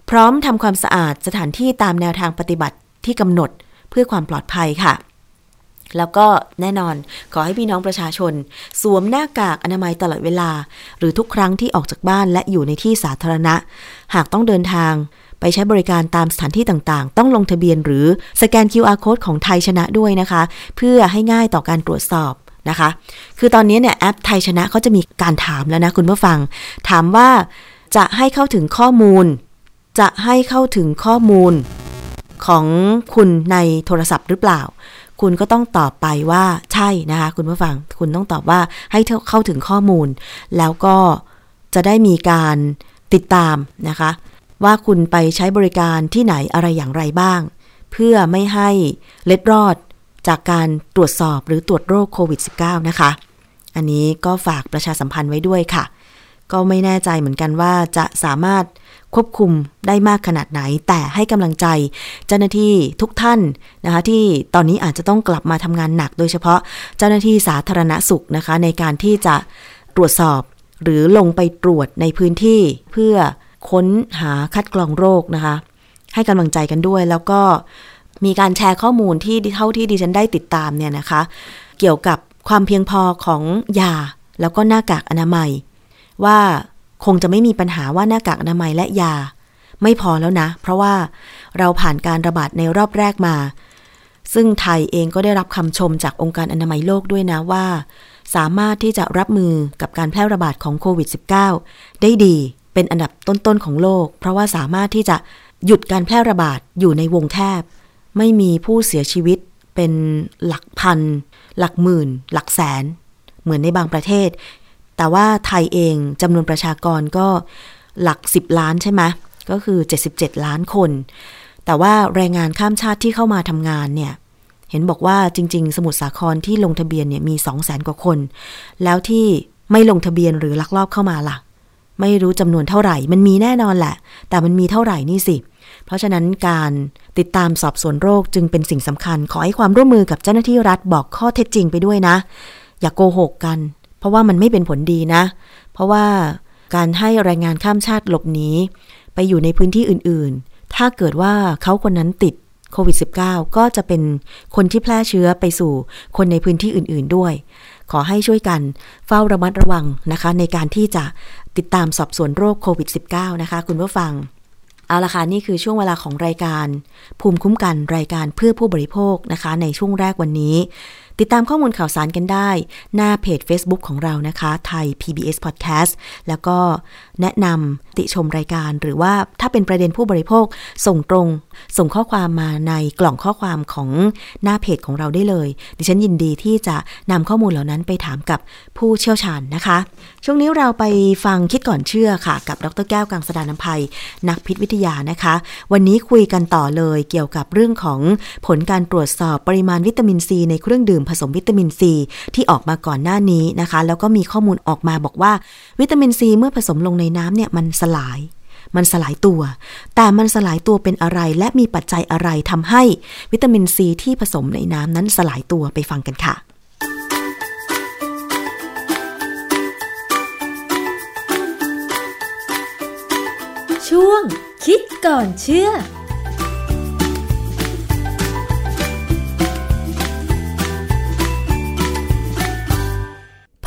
พร้อมทำความสะอาดสถานที่ตามแนวทางปฏิบัติที่กำหนดเพื่อความปลอดภัยค่ะ แล้วก็แน่นอนขอให้พี่น้องประชาชน สวมหน้ากากอนามัยตลอดเวลา หรือทุกครั้งที่ออกจากบ้านและอยู่ในที่สาธารณะ หากต้องเดินทาง ไปใช้บริการตามสถานที่ต่างๆ ต้องลงทะเบียนหรือสแกน QR code ของไทยชนะด้วยนะคะ เพื่อให้ง่ายต่อการตรวจสอบนะคะ คือตอนนี้เนี่ยแอปไทยชนะเขาจะมีการถามแล้วนะคุณผู้ฟัง ถามว่าจะให้เข้าถึงข้อมูล จะให้เข้าถึงข้อมูลของคุณในโทรศัพท์หรือเปล่า คุณก็ต้องตอบไปว่าใช่นะคะคุณผู้ฟัง คุณต้องตอบว่าให้เข้าถึงข้อมูล แล้วก็จะได้มีการติดตามนะคะ ว่าคุณไปใช้บริการที่ไหนอะไรอย่างไรบ้าง เพื่อไม่ให้เล็ดรอดจากการตรวจสอบหรือตรวจโรคโควิด -19 นะคะ อันนี้ก็ฝากประชาสัมพันธ์ไว้ด้วยค่ะ ก็ไม่แน่ใจเหมือนกันว่าจะสามารถ ควบคุมได้มากขนาดไหน แต่ให้กำลังใจเจ้าหน้าที่ทุกท่านนะคะที่ตอนนี้อาจจะต้องกลับมาทำงานหนัก โดยเฉพาะเจ้าหน้าที่สาธารณสุขนะคะในการที่จะตรวจสอบ หรือลงไปตรวจในพื้นที่เพื่อค้นหาคัดกรองโรคนะคะให้กำลังใจกันด้วยแล้วก็มีการแชร์ข้อมูลที่เท่าที่ดิฉันได้ติดตามเนี่ยนะคะ เกี่ยวกับความเพียงพอของยาแล้วก็หน้ากากอนามัย ว่า คงจะไม่มีปัญหาว่าหน้ากากอนามัยและยา ไม่พอแล้วนะ เพราะว่าเราผ่านการระบาดในรอบแรกมา ซึ่งไทยเองก็ได้รับคำชมจากองค์การอนามัยโลกด้วยนะว่า สามารถที่จะรับมือกับการแพร่ระบาดของโควิด -19 ได้ดีเป็นอันดับต้นๆของโลก เพราะว่าสามารถที่จะหยุดการแพร่ระบาดอยู่ในวงแคบ ไม่มีผู้เสียชีวิตเป็นหลักพัน หลักหมื่น หลักแสน เหมือนในบางประเทศ แต่ว่าไทยเองจำนวนประชากรก็หลัก 10 ล้านใช่ไหมก็คือ 77 ล้านคน แต่ว่าแรงงานข้ามชาติที่เข้ามาทำงานเนี่ย เห็นบอกว่าจริง ๆ สมุทรสาครที่ลงทะเบียนเนี่ยมี 2 0 0แสนกว่าคน แล้วที่ไม่ลงทะเบียนหรือลักลอบเข้ามาล่ะ ไม่รู้จำนวนเท่าไหร่ มันมีแน่นอนแหละ แต่มันมีเท่าไหร่นี่สิ เพราะฉะนั้นการติดตามสอบสวนโรคจึงเป็นสิ่งสำคัญ ขอให้ความร่วมมือกับเจ้าหน้าที่รัฐบอกข้อเท็จจริงไปด้วยนะ อย่ากโกหกกัน ราะว่ามันไม่เป็นผลดีนะ เพราะว่าการให้แรงงานข้ามชาติหลบหนีไปอยู่ในพื้นที่อื่นๆ ถ้าเกิดว่าเขาคนนั้นติดโควิด -19 ก็จะเป็นคนที่แพร่เชื้อไปสู่คนในพื้นที่อื่นๆด้วย ขอให้ช่วยกันเฝ้าระมัดระวังนะคะ ในการที่จะติดตามสอบสวนโรคโควิด -19 นะคะ คุณผู้ฟัง เอาละค่ะ นี่คือช่วงเวลาของรายการ ภูมิคุ้มกันรายการเพื่อผู้บริโภคนะคะ ในช่วงแรกวันนี้ ติดตามข้อมูลข่าวสารกันได้ หน้าเพจ Facebook ของเรานะคะ ไทย PBS Podcast แล้วก็แนะนำติชมรายการ หรือว่าถ้าเป็นประเด็นผู้บริโภคส่งตรง ส่งข้อความมาในกล่องข้อความของหน้าเพจของเราได้เลย ดิฉันยินดีที่จะนำข้อมูลเหล่านั้นไปถามกับผู้เชี่ยวชาญนะคะ ช่วงนี้เราไปฟังคิดก่อนเชื่อค่ะ กับดรแก้วกังสดานนภัย นักพิษวิทยานะคะ วันนี้คุยกันต่อเลยเกี่ยวกับเรื่องของผลการตรวจสอบปริมาณวิตามินซีในเครื่องดื่มผสมวิตามินซีที่ออกมาก่อนหน้านี้นะคะ แล้วก็มีข้อมูลออกมาบอกว่า วิตามินซีเมื่อผสมลงในน้ำเนี่ยมันสลาย มันสลายตัว แต่มันสลายตัวเป็นอะไร และมีปัจจัยอะไรทำให้วิตามินซีที่ผสมในน้ำนั้นสลายตัวไปฟังกันค่ะช่วงคิดก่อนเชื่อ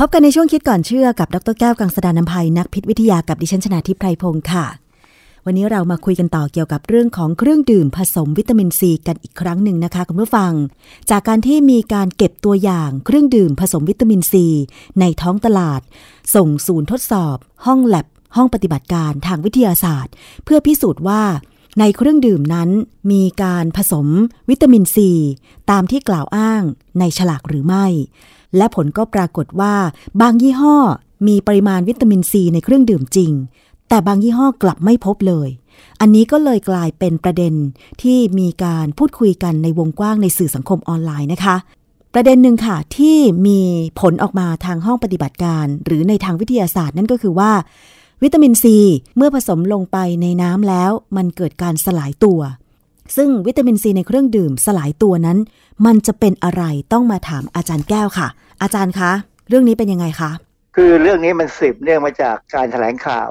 พบกันในช่วงคิดก่อนเชื่อกับดรแก้วกังสดานนภัยนักพิษวิทยากับดิฉันชนาทิพไพรพงศ์ค่ะ วันนี้เรามาคุยกันต่อเกี่ยวกับเรื่องของเครื่องดื่มผสมวิตามินซีกันอีกครั้งหนึ่งนะคะคุณผู้ฟัง จากการที่มีการเก็บตัวอย่างเครื่องดื่มผสมวิตามินซีในท้องตลาด ส่งศูนย์ทดสอบ ห้องแลบห้องปฏิบัติการทางวิทยาศาสตร์ เพื่อพิสูจน์ว่าในเครื่องดื่มนั้นมีการผสมวิตามินซีตามที่กล่าวอ้างในฉลากหรือไม่ และผลก็ปรากฏว่า บางยี่ห้อมีปริมาณวิตามินซีในเครื่องดื่มจริง แต่บางยี่ห้อกลับไม่พบเลย อันนี้ก็เลยกลายเป็นประเด็นที่มีการพูดคุยกันในวงกว้างในสื่อสังคมออนไลน์นะคะประเด็นหนึ่งค่ะ ที่มีผลออกมาทางห้องปฏิบัติการ หรือในทางวิทยาศาสตร์นั่นก็คือว่า วิตามินซีเมื่อผสมลงไปในน้ำแล้ว มันเกิดการสลายตัว ซึ่งวิตามินซีในเครื่องดื่มสลายตัวนั้น มันจะเป็นอะไรต้องมาถามอาจารย์แก้วค่ะ อาจารย์คะ เรื่องนี้เป็นยังไงคะ คือเรื่องนี้มันสืบเนื่องมาจากการแถลงข่าว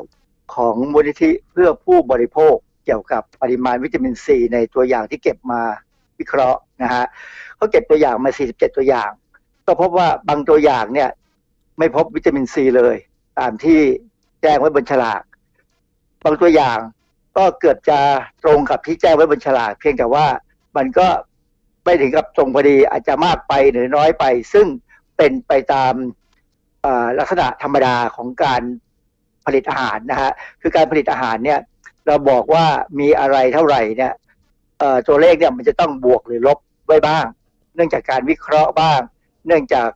ของมูลนิธิเพื่อผู้บริโภคเกี่ยวกับปริมาณวิตามินซีในตัวอย่างที่เก็บมาวิเคราะห์นะฮะเขาเก็บตัวอย่างมา 47 ตัวอย่าง ก็พบว่าบางตัวอย่างเนี่ยไม่พบวิตามินซีเลย ตามที่แจ้งไว้บนฉลาก บางตัวอย่าง ก็เกือบจะตรงกับที่แจ้งไว้บนฉลากเพียงแต่ว่ามันก็ไม่ถึงกับตรงพอดีอาจจะมากไปหรือน้อยไป ซึ่งเป็นไปตามลักษณะธรรมดาของการผลิตอาหารนะฮะคือการผลิตอาหารเนี่ยเราบอกว่ามีอะไรเท่าไหร่เนี่ยตัวเลขเนี่ยมันจะต้องบวกหรือลบไว้บ้าง เนื่องจากการวิเคราะห์บ้าง เนื่องจาก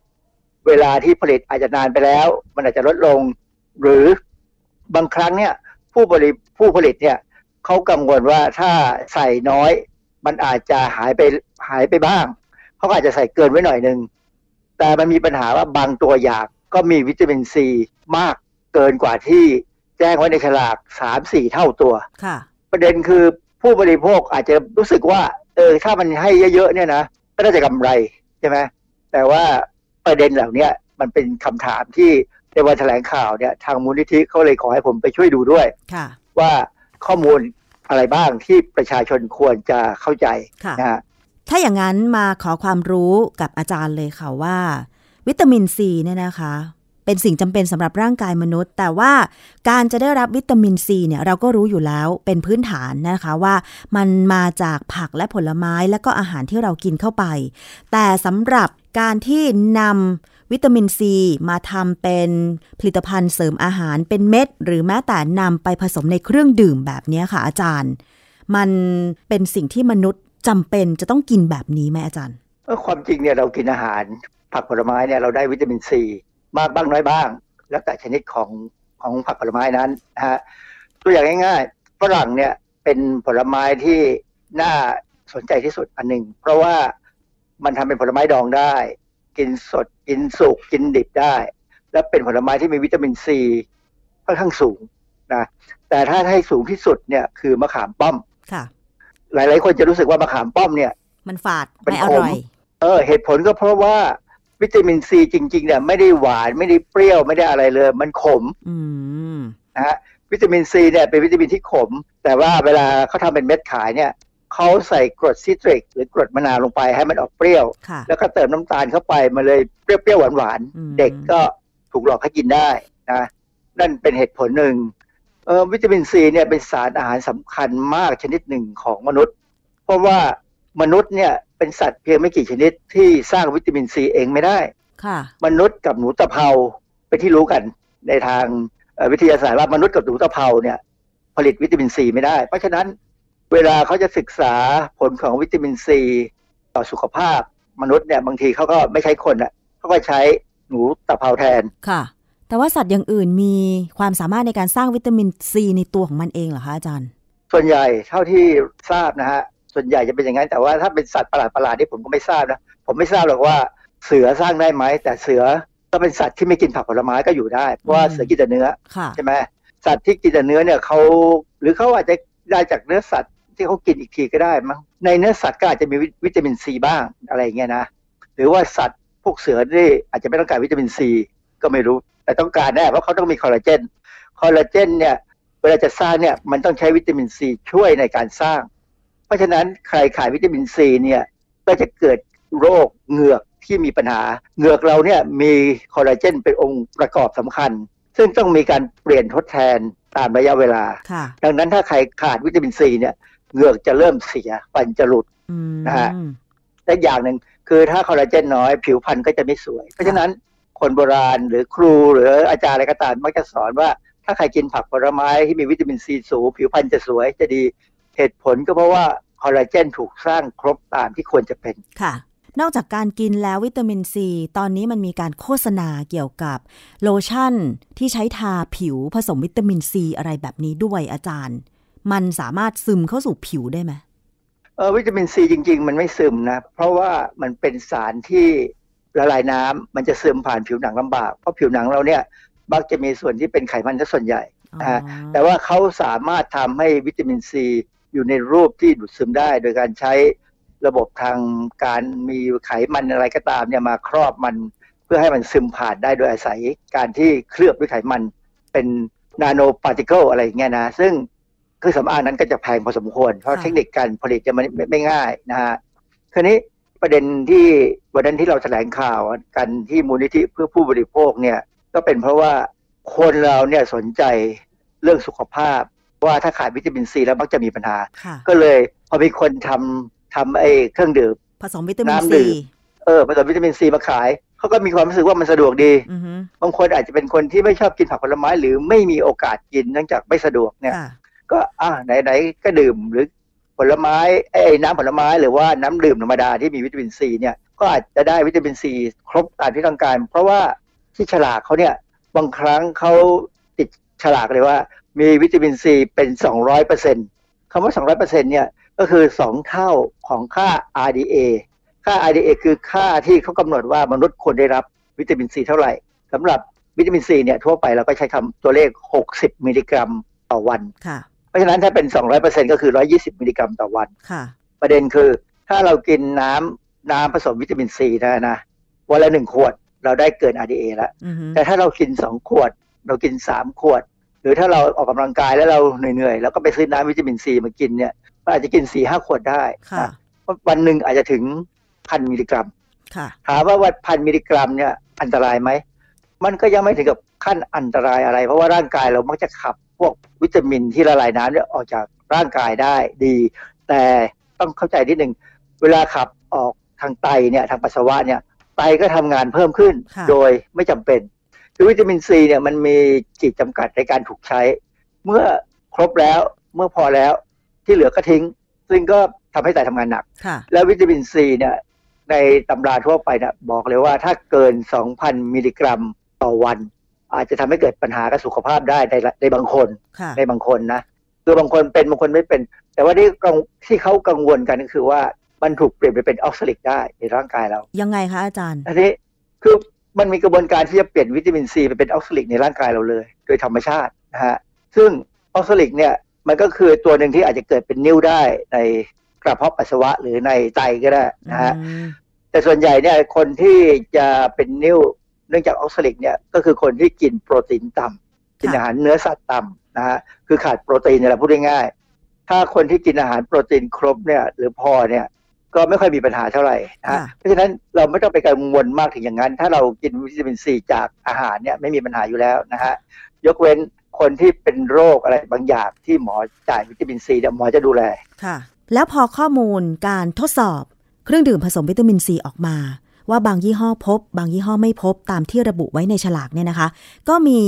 เวลาที่ผลิตอาจจะนานไปแล้ว มันอาจจะลดลง หรือบางครั้งเนี่ยผู้ผลิตผู้ผลิตเนี่ย เขากังวลว่าถ้าใส่น้อย มันอาจจะหายไปหายไปบ้างเขาอาจจะใส่เกินไว้หน่อยนึงแต่มันมีปัญหาว่าบางตัวอย่างก็มีวิตามินซีมากเกินกว่าที่แจ้งไว้ในฉลากสามสี่เท่าตัวค่ะ ประเด็นคือผู้บริโภคอาจจะรู้สึกว่า เออถ้ามันให้เยอะๆเนี่ยนะก็น่าจะกำไรใช่ไหมแต่ว่าประเด็นเหล่านี้มันเป็นคำถามที่ในวันแถลงข่าวเนี่ยทางมูลนิธิเขาเลยขอให้ผมไปช่วยดูด้วยค่ะว่า ข้อมูลอะไรบ้างที่ประชาชนควรจะเข้าใจค่ะนะฮะถ้าอย่างนั้นมาขอความรู้กับอาจารย์เลยค่ะว่า วิตามินซีเนี่ยนะคะ เป็นสิ่งจำเป็นสำหรับร่างกายมนุษย์ แต่ว่าการจะได้รับวิตามินซีเนี่ยเราก็รู้อยู่แล้วเป็นพื้นฐานนะคะว่ามันมาจากผักและผลไม้และก็อาหารที่เรากินเข้าไป แต่สำหรับการที่นำ วิตามินซีมาทำเป็นผลิตภัณฑ์เสริมอาหารเป็นเม็ด หรือแม้แต่นำไปผสมในเครื่องดื่มแบบนี้ค่ะอาจารย์ มันเป็นสิ่งที่มนุษย์จำเป็นจะต้องกินแบบนี้ไหมอาจารย์ความจริงเนี่ยเรากินอาหาร ผักผลไม้เนี่ยเราได้วิตามินซีมากบ้างน้อยบ้าง แล้วแต่ชนิดของของผักผลไม้นั้นนะฮะตัวอย่างง่ายๆฝรั่งเนี่ยเป็นผลไม้ที่น่าสนใจที่สุดอันหนึ่งเพราะว่ามันทำเป็นผลไม้ดองได้ กินสดกินสุกกินดิบได้ และเป็นผลไม้ที่มีวิตามินซีค่อนข้างสูงนะแต่ถ้าให้สูงที่สุดเนี่ยคือมะขามป้อมค่ะ หลาย ๆ คนจะรู้สึกว่ามะขามป้อมเนี่ย มันฝาดเป็นไม่อขมร่อยเออ เหตุผลก็เพราะว่าวิตามินซีจริง ๆ เนี่ยไม่ได้หวานไม่ได้เปรี้ยวไม่ได้อะไรเลย มันขมอืมนะฮะวิตามินซีเนี่ยเป็นวิตามินที่ขม แต่ว่าเวลาเขาทำเป็นเม็ดขายเนี่ย เขาใส่กรดซิตริกหรือกรดมะนาวลงไปให้มันออกเปรี้ยวค่ะแล้วก็เติมน้ำตาลเข้าไปมาเลยเปรี้ยวๆหวานอืมๆเด็กก็ถูกหลอกให้กินได้นะนั่นเป็นเหตุผลหนึ่งเออวิตามินซีเนี่ยเป็นสารอาหารสำคัญมากชนิดหนึ่งของมนุษย์ เพราะว่ามนุษย์เนี่ยเป็นสัตว์เพียงไม่กี่ชนิดที่สร้างวิตามินซีเองไม่ได้ค่ะ มนุษย์กับหนูตะเภาเป็นที่รู้กันในทางเอ่อวิทยาศาสตร์ว่ามนุษย์กับหนูตะเภาเนี่ยผลิตวิตามินซีไม่ได้ เพราะฉะนั้น เวลาเขาจะศึกษาผลของวิตามินซีต่อสุขภาพมนุษย์เนี่ยบางทีเขาก็ไม่ใช้คนอะเขาก็ใช้หนูตะเภาแทนค่ะ แต่ว่าสัตว์อย่างอื่นมีความสามารถในการสร้างวิตามินซีในตัวของมันเองเหรอคะอาจารย์ ส่วนใหญ่เท่าที่ทราบนะฮะส่วนใหญ่จะเป็นอย่างนั้นแต่ว่าถ้าเป็นสัตว์ประหลาดๆที่ผมก็ไม่ทราบนะผมไม่ทราบหรอกว่าเสือสร้างได้ไหมแต่เสือก็เป็นสัตว์ที่ไม่กินผักผลไม้ก็อยู่ได้เพราะว่าอืมเสือกินแต่เนื้อค่ะใช่ไหมสัตว์ที่กินแต่เนื้อเนี่ยเขาหรือเขาอาจจะได้จากเนื้อสัตว์ ที่เขากินอีกทีก็ได้มั้งในเนื้อสัตว์ก็อาจจะมีวิวิตามินซีบ้างอะไรอย่างเงี้ยนะหรือว่าสัตว์พวกเสือนี่อาจจะไม่ต้องการวิตามินซีก็ไม่รู้ แต่ต้องการแน่เพราะเขาต้องมีคอลลาเจนคอลลาเจนเนี่ยเวลาจะสร้างเนี่ยมันต้องใช้วิตามินซีช่วยในการสร้าง เพราะฉะนั้นใครขาดวิตามินซีเนี่ยก็จะเกิดโรคเหงือกที่มีปัญหา เหงือกเราเนี่ยมีคอลลาเจนเป็นองค์ประกอบสำคัญ ซึ่งต้องมีการเปลี่ยนทดแทนตามระยะเวลาค่ะดังนั้นถ้าใครขาดวิตามินซีเนี่ย เหงือกจะเริ่มเสียฟันจะหลุดอืมนะฮะและอย่างหนึ่งคือถ้าคอลลาเจนน้อย ผิวพรรณก็จะไม่สวย เพราะฉะนั้นคนโบราณหรือครูหรืออาจารย์อะไรก็ตามมักจะสอนว่า ถ้าใครกินผักผลไม้ที่มีวิตามินซีสูงผิวพรรณจะสวยจะดีเหตุผลก็เพราะว่าคอลลาเจนถูกสร้างครบตามที่ควรจะเป็นค่ะนอกจากการกินแล้ววิตามินซี ตอนนี้มันมีการโฆษณาเกี่ยวกับโลชั่นที่ใช้ทาผิวผสมวิตามินซีอะไรแบบนี้ด้วยอาจารย์ มันสามารถซึมเข้าสู่ผิวได้ไหมเออวิตามินซีจริง ๆ มันไม่ซึมนะ เพราะว่ามันเป็นสารที่ละลายน้ำมันจะซึมผ่านผิวหนังลำบาก เพราะผิวหนังเราเนี่ยมักจะมีส่วนที่เป็นไขมันซะส่วนใหญ่อ๋ออ่าแต่ว่าเขาสามารถทำให้วิตามินซีอยู่ในรูปที่ดูดซึมได้ โดยการใช้ระบบทางการมีไขมันอะไรก็ตามเนี่ยมาครอบมันเพื่อให้มันซึมผ่านได้โดยอาศัยการที่เคลือบด้วยไขมันเป็นนาโนพาร์ติเคิลอะไรอย่างเงี้ยนะ ซึ่ง เครื่องสำอางนั้นก็จะแพงพอสมควร เพราะค่ะเทคนิคการผลิตจะไม่ไม่ไม่ง่ายนะฮะคราวนี้ประเด็นที่วันนั้นที่เราแถลงข่าวกันที่มูลนิธิเพื่อผู้บริโภคเนี่ยก็เป็นเพราะว่าคนเราเนี่ยสนใจเรื่องสุขภาพ ว่าถ้าขาดวิตามินซีแล้วมักจะมีปัญหาค่ะก็เลยพอมีคนทำทำไอ้เครื่องดื่มผสมวิตามินซีน้ำดื่มเออผสมวิตามินซีมาขายเขาก็มีความรู้สึกว่ามันสะดวกดีอือฮึบางคนอาจจะเป็นคนที่ไม่ชอบกินผักผลไม้หรือไม่มีโอกาสกินเนื่องจากไม่สะดวกเนี่ยค่ะ ก็อ่าไหนๆก็ดื่มหรือผลไม้ไอ้น้ำผลไม้หรือว่าน้ำดื่มธรรมดาที่มีวิตามินซีเนี่ยก็อาจจะได้วิตามินซีครบตามที่ต้องการ เพราะว่าที่ฉลากเขาเนี่ยบางครั้งเขาติดฉลากเลยว่า มีวิตามินซีเป็น 200เปอร์เซ็นต์คำว่า 200เปอร์เซ็นต์เนี่ยก็คือ 2 เท่าของค่า RDA ค่า RDA คือค่าที่เขากำหนดว่ามนุษย์ควรได้รับวิตามินซีเท่าไหร่สำหรับวิตามินซีเนี่ยทั่วไปเราก็ใช้ค่าตัวเลข 60 มิลลิกรัมต่อวันค่ะ เพราะฉะนั้นถ้าเป็น 200%ก็คือ 120 มิลลิกรัมต่อวันค่ะประเด็นคือถ้าเรากินน้ำน้ำผสมวิตามินซีนะนะวันละหนึ่งขวดเราได้เกิน RDA แล้วอือฮึแต่ถ้าเรากิน2ขวด เรากิน3ขวด หรือถ้าเราออกกำลังกายแล้วเราเหนื่อยๆ แล้วก็ไปซื้อน้ำวิตามินซีมากินเนี่ยก็อาจจะกิน4 5ขวดได้ค่ะนะเพราะวันหนึ่งอาจจะถึงพันมิลลิกรัมค่ะถามว่าวันพันมิลลิกรัมเนี่ยอันตรายไหม มันก็ยังไม่ถึงกับขั้นอันตรายอะไร เพราะว่าร่างกายเรามักจะขับพ วกวิตามินที่ละลายน้ำเนี่ยออกจากร่างกายได้ดี แต่ต้องเข้าใจนิดหนึ่งเวลาขับออกทางไตเนี่ยทางปัสสาวะเนี่ยไตก็ทำงานเพิ่มขึ้นค่ะโดยไม่จำเป็นคือวิตามินซีเนี่ยมันมีขีดจำกัดในการถูกใช้ เมื่อครบแล้วเมื่อพอแล้วที่เหลือก็ทิ้ง ซึ่งก็ทำให้ไตทำงานหนักค่ะแล้ววิตามินซีเนี่ยในตำราทั่วไปเนี่ยบอกเลยว่าถ้าเกิน 2,000 มิลลิกรัมต่อวัน อาจจะทำให้เกิดปัญหากับสุขภาพได้ในในบางคนค่ะในบางคนนะคือบางคนเป็นบางคนไม่เป็น แต่ว่าที่กังที่เขากังวลกันก็คือว่ามันถูกเปลี่ยนไปเป็น oxalic ได้ในร่างกายเรา ยังไงคะอาจารย์อันนี้คือมันมีกระบวนการที่จะเปลี่ยนวิตามินซีไปเป็น oxalic ในร่างกายเราเลย โดยธรรมชาตินะฮะซึ่ง oxalic เนี่ยมันก็คือตัวหนึ่งที่อาจจะเกิดเป็นนิ่วได้ในกระเพาะปัสสาวะหรือในไตก็ได้นะฮะอืมแต่ส่วนใหญ่เนี่ยคนที่จะเป็นนิ่ว เนื่องจากออกซาลิกเนี่ยก็คือคนที่กินโปรตีนต่ำกินอาหารเนื้อสัตว์ต่ำนะฮะคือขาดโปรตีนเนี่ยแหละพูดง่ายๆถ้าคนที่กินอาหารโปรตีนครบเนี่ยหรือพอเนี่ยก็ไม่ค่อยมีปัญหาเท่าไหร่นะฮะค่ะเพราะฉะนั้นเราไม่ต้องไปกังวลมากถึงอย่างนั้น ถ้าเรากินวิตามินซีจากอาหารเนี่ยไม่มีปัญหาอยู่แล้วนะฮะยกเว้นคนที่เป็นโรคอะไรบางอย่างที่หมอจ่ายวิตามินซีเนี่ยหมอจะดูแลค่ะ แล้วพอข้อมูลการทดสอบเครื่องดื่มผสมวิตามินซีออกมา ว่าบางยี่ห้อพบ บางยี่ห้อไม่พบตามที่ระบุไว้ในฉลากเนี่ยนะคะ ก็มี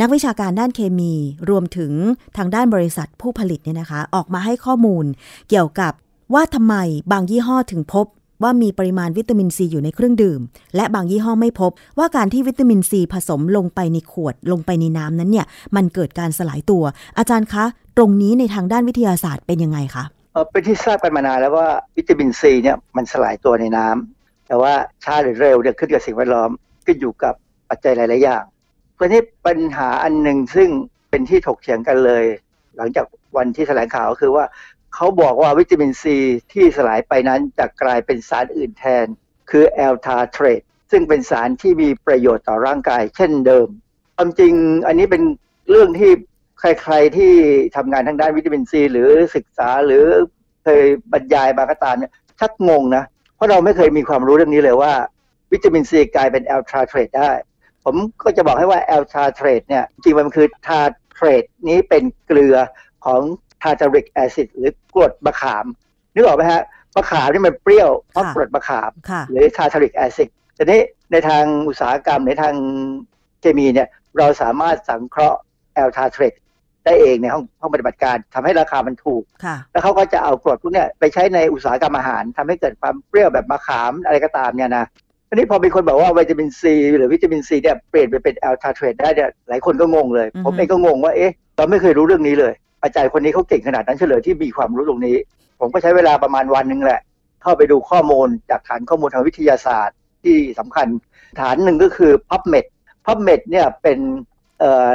นักวิชาการด้านเคมีรวมถึงทางด้านบริษัทผู้ผลิตเนี่ยนะคะ ออกมาให้ข้อมูล เกี่ยวกับว่าทำไมบางยี่ห้อถึงพบว่ามีปริมาณวิตามินซีอยู่ในเครื่องดื่ม และบางยี่ห้อไม่พบ ว่าการที่วิตามินซีผสมลงไปในขวดลงไปในน้ำนั้นเนี่ย มันเกิดการสลายตัว อาจารย์คะ ตรงนี้ในทางด้านวิทยาศาสตร์เป็นยังไงคะเป็นที่ทราบกันมานานแล้วว่าวิตามินซีเนี่ยมันสลายตัวในน้ำ แต่ว่าช้าหรือเร็วเนี่ยขึ้นกับสิ่งแวดล้อมขึ้นอยู่กับปัจจัยหลาย ๆ อย่างเพราะนี้ปัญหาอันหนึ่งซึ่งเป็นที่ถกเถียงกันเลย หลังจากวันที่แถลงข่าวก็คือว่าเขาบอกว่าวิตามินซีที่สลายไปนั้นจะกลายเป็นสารอื่นแทน คือแอลทาเทรตซึ่งเป็นสารที่มีประโยชน์ต่อร่างกาย เช่นเดิมความจริงอันนี้เป็นเรื่องที่ใครๆที่ทำงานทางด้านวิตามินซีหรือศึกษาหรือเคยบรรยายมาก็ตามเนี่ยชักงงนะเพราะเราไม่เคยมีความรู้เรื่องนี้เลยว่า วิตามินซีกลายเป็น L-tartrate ได้ ผมก็จะบอกให้ว่า L-tartrate เนี่ยจริงๆมันคือ tartrate นี้เป็นเกลือของ tartaric acid หรือกรดมะขาม นึกออกไหมฮะมะขามนี่มันเปรี้ยวเพราะค่ะกรดมะขามค่ะหรือ tartaric acid แต่นี้ในทางอุตสาหกรรมในทางเคมีเนี่ยเราสามารถสังเคราะห์ L-tartrate ได้เองในห้องห้องปฏิบัติการทำให้ราคามันถูกค่ะแล้วเขาก็จะเอากรดพวกเนี้ยไปใช้ในอุตสาหกรรมอาหารทำให้เกิดความเปรี้ยวแบบมะขามอะไรก็ตามเนี่ยนะทีนี้พอมีคนบอกว่าวิตามินซีหรือวิตามินซีเนี่ยเปลี่ยนไปเป็น L-tartrate ได้เนี่ยหลายคนก็งงเลยอือฮึผมเองก็งงว่าเอ๊ะเราไม่เคยรู้เรื่องนี้เลย อาจารย์คนนี้เขาเก่งขนาดนั้นเฉลยที่มีความรู้ตรงนี้ ผมก็ใช้เวลาประมาณวันหนึ่งแหละ เข้าไปดูข้อมูลจากฐานข้อมูลทางวิทยาศาสตร์ที่สำคัญ ฐานหนึ่งก็คือ PubMed PubMed เนี่ยเป็นเอ่อ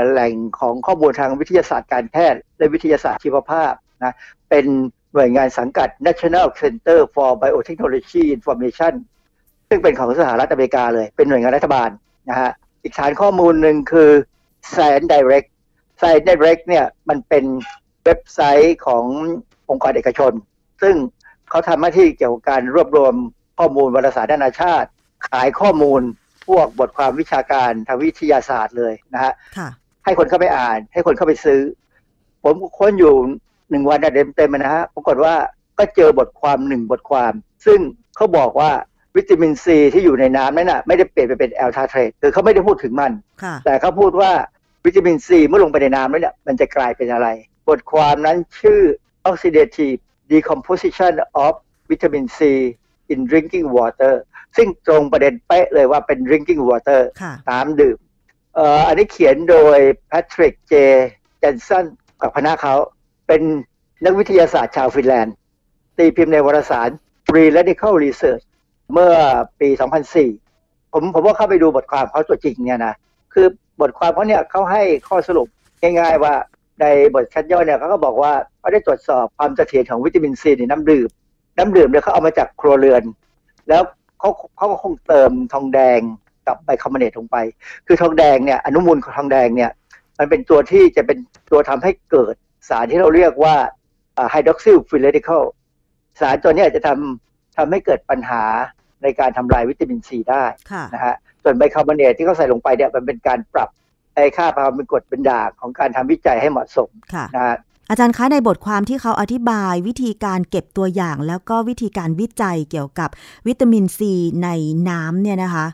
แหล่งของข้อมูลทางวิทยาศาสตร์การแพทย์และวิทยาศาสตร์ชีวภาพนะเป็นหน่วยงานสังกัด National Center for Biotechnology Information ซึ่งเป็นของสหรัฐอเมริกาเลย เป็นหน่วยงานรัฐบาลนะฮะอีกฐานข้อมูลหนึ่งคือ Science Direct Science Direct เนี่ยมันเป็นเว็บไซต์ขององค์กรเอกชน ซึ่งเขาทำหน้าที่เกี่ยวกับการรวบรวมข้อมูลวารสารนานาชาติ ขายข้อมูล พวกบทความวิชาการทางวิทยาศาสตร์เลยนะฮะค่ะให้คนเข้าไปอ่าน ให้คนเข้าไปซื้อ ผมค้นอยู่หนึ่งวันเต็มเต็มๆนะฮะปรากฏว่าก็เจอบทความหนึ่งบทความ ซึ่งเขาบอกว่าวิตามินซีที่อยู่ในน้ำนั้นน่ะไม่ได้เปลี่ยนไปเป็นแอลทาเทรตคือเขาไม่ได้พูดถึงมันค่ะแต่เขาพูดว่าวิตามินซีเมื่อลงไปในน้ำแล้วเนี่ยมันจะกลายเป็นอะไร บทความนั้นชื่อ oxidative decomposition of vitamin C in drinking water ซึ่งตรงประเด็นเป๊ะเลยว่าเป็น drinking water ค่ะน้ำดื่มเอ่ออันนี้เขียนโดย Patrick J. Jensen กับคณะเขา เป็นนักวิทยาศาสตร์ชาวฟินแลนด์ ตีพิมพ์ในวารสาร Free Radical Research เมื่อปี 2004 ผมผมว่าเข้าไปดูบทความเขาตัวจริงเนี่ยนะ คือบทความเขาเนี่ยเขาให้ข้อสรุปง่ายๆว่าในบทคัดย่อเนี่ยเขาก็บอกว่าเขาได้ตรวจสอบความเสถียรของวิตามินซีในน้ำดื่ม น้ำดื่มเนี่ยเขาเอามาจากครัวเรือน แล้ว เขาเขาก็คงเติมทองแดงกับไบคาร์บอเนตลงไป คือทองแดงเนี่ยอนุมูลของทองแดงเนี่ยมันเป็นตัวที่จะเป็นตัวทำให้เกิดสารที่เราเรียกว่าhydroxyl free radical สารตัวเนี้จะทำทำให้เกิดปัญหาในการทำลายวิตามินซีได้ค่ะนะฮะส่วนไบคาร์บอเนตที่เขาใส่ลงไปเนี่ยมันเป็นการปรับไอ้ค่าความเป็นกรดเป็นด่างของการทำวิจัยให้เหมาะสมค่ะนะฮะ อาจารย์คะในบทความที่เขาอธิบายวิธีการเก็บตัวอย่าง แล้วก็วิธีการวิจัยเกี่ยวกับวิตามินซีในน้ำเนี่ยนะคะ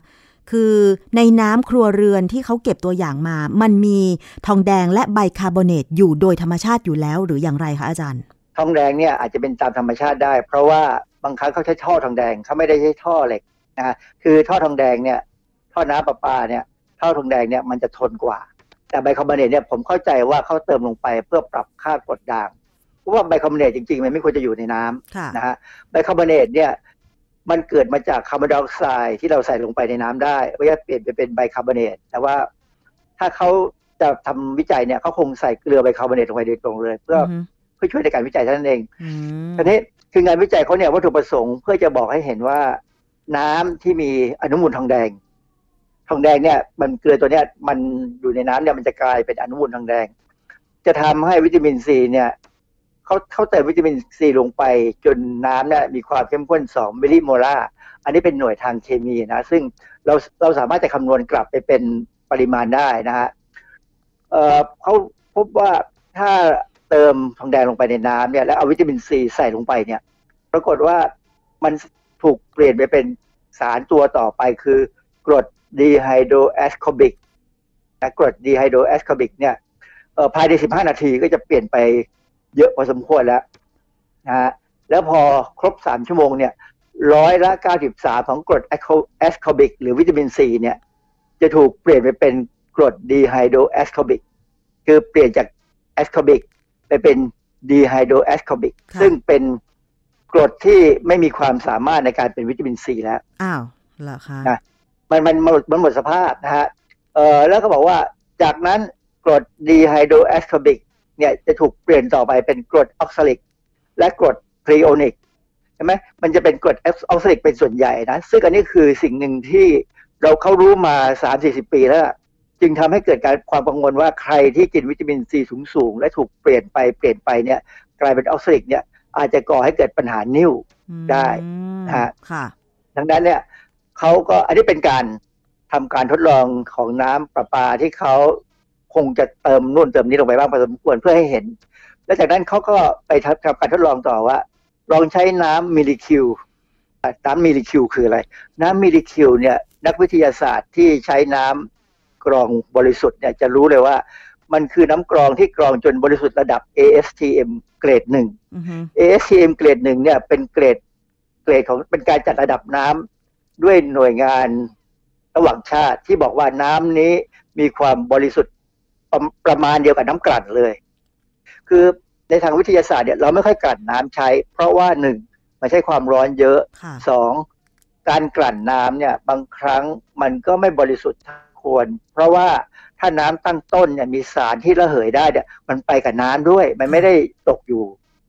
คือในน้ำครัวเรือนที่เขาเก็บตัวอย่างมา มันมีทองแดงและไบคาร์บอเนตอยู่โดยธรรมชาติอยู่แล้วหรืออย่างไรคะอาจารย์ ทองแดงเนี่ยอาจจะเป็นตามธรรมชาติได้ เพราะว่าบางครั้งเขาใช้ท่อทองแดงเขาไม่ได้ใช้ท่อเหล็กนะฮะคือท่อทองแดงเนี่ยท่อน้ำประปาเนี่ยท่อทองแดงเนี่ยมันจะทนกว่า แต่ไบคาร์บอเนตเนี่ยผมเข้าใจว่าเขาเติมลงไปเพื่อปรับค่ากรดด่างเพราะว่าไบคาร์บอเนตจริงๆ มันไม่ควรจะอยู่ในน้ำค่ะนะฮะไบคาร์บอเนตเนี่ยมันเกิดมาจากคาร์บอนไดออกไซด์ที่เราใส่ลงไปในน้ำได้ก็จะเปลี่ยนไปเป็นไบคาร์บอเนตแต่ว่าถ้าเขาจะทำวิจัยเนี่ยเขาคงใส่เกลือไบคาร์บอเนตลงไปโดยตรงเลย เพื่อฮึเพื่อช่วยในการวิจัยเท่านั้นเองอืมทีนี้คืองานวิจัยเขาเนี่ยวัตถุประสงค์เพื่อจะบอกให้เห็นว่าน้ำที่มีอนุมูลทองแดง ทองแดงเนี่ยมันเกลือตัวเนี้ยมันอยู่ในน้ำเนี่ยมันจะกลายเป็นอนุมูลทองแดง จะทำให้วิตามินซีเนี่ยเขาเขาเติมวิตามินซีลงไปจนน้ำเนี่ยมีความเข้มข้น2 millimolar อันนี้เป็นหน่วยทางเคมีนะ ซึ่งเราเราสามารถจะคำนวณกลับไปเป็นปริมาณได้นะฮะเอ่อเขาพบว่าถ้าเติมทองแดงลงไปในน้ำเนี่ยแล้วเอาวิตามินซีใส่ลงไปเนี่ย ปรากฏว่ามันถูกเปลี่ยนไปเป็นสารตัวต่อไปคือกรด dehydroascorbic นะกรด dehydroascorbic เนี่ยเอ่อภายใน 15 นาทีก็จะเปลี่ยนไปเยอะพอสมควรแล้วนะฮะแล้วพอครบ 3 ชั่วโมงเนี่ยร้อยละ 93 ของกรด ascorbic หรือวิตามินซีเนี่ย จะถูกเปลี่ยนไปเป็นกรด dehydroascorbic คือเปลี่ยนจาก ascorbic ไปเป็น dehydroascorbic ค่ะซึ่งเป็นกรดที่ไม่มีความสามารถในการเป็นวิตามินซีแล้ว อ้าวเหรอคะนะ มันมันมันมันหมดสภาพนะฮะเออแล้วก็บอกว่าจากนั้นกรด dehydroascorbicเนี่ยจะถูกเปลี่ยนต่อไปเป็นกรด oxalic และกรด threonic ใช่ไหมมันจะเป็นกรด oxalic เป็นส่วนใหญ่นะ ซึ่งอันนี้คือสิ่งหนึ่งที่เราเข้ารู้มา 3-40 ปีแล้ว จึงทำให้เกิดการความกังวลว่าใครที่กินวิตามินซีสูงๆ และถูกเปลี่ยนไปเปลี่ยนไปเนี่ยกลายเป็น oxalic เนี่ยอาจจะก่อให้เกิดปัญหานิ่วได้อืมฮะค่ะดังนั้นเนี่ย เขาก็อันนี้เป็นการทำการทดลองของน้ำประปาที่เขาคงจะเติมนู่นเติมนี้ลงไปบ้างพอสมควรเพื่อให้เห็น แล้วจากนั้นเขาก็ไปทำทำการทดลองต่อว่า ลองใช้น้ำ Milli-Q อะน้ำ Milli-Q คืออะไร น้ำ Milli-Q เนี่ยนักวิทยาศาสตร์ที่ใช้น้ำกรองบริสุทธิ์เนี่ยจะรู้เลยว่า มันคือน้ำกรองที่กรองจนบริสุทธิ์ระดับ ASTM เกรดหนึ่งอือฮึ ASTM เกรดหนึ่งเนี่ยเป็นเกรดเกรดของเป็นการจัดระดับน้ำ ด้วยหน่วยงานระหว่างชาติที่บอกว่าน้ำนี้มีความบริสุทธิ์ประประมาณเดียวกับน้ำกลั่นเลย คือในทางวิทยาศาสตร์เนี่ยเราไม่ค่อยกลั่นน้ำใช้ เพราะว่าหนึ่งมันใช้ความร้อนเยอะค่ะสองการกลั่นน้ำเนี่ย บางครั้งมันก็ไม่บริสุทธิ์เท่าควร เพราะว่าถ้าน้ำตั้งต้นเนี่ยมีสารที่ระเหยได้เนี่ยมันไปกับน้ำด้วย มันไม่ได้ตกอยู่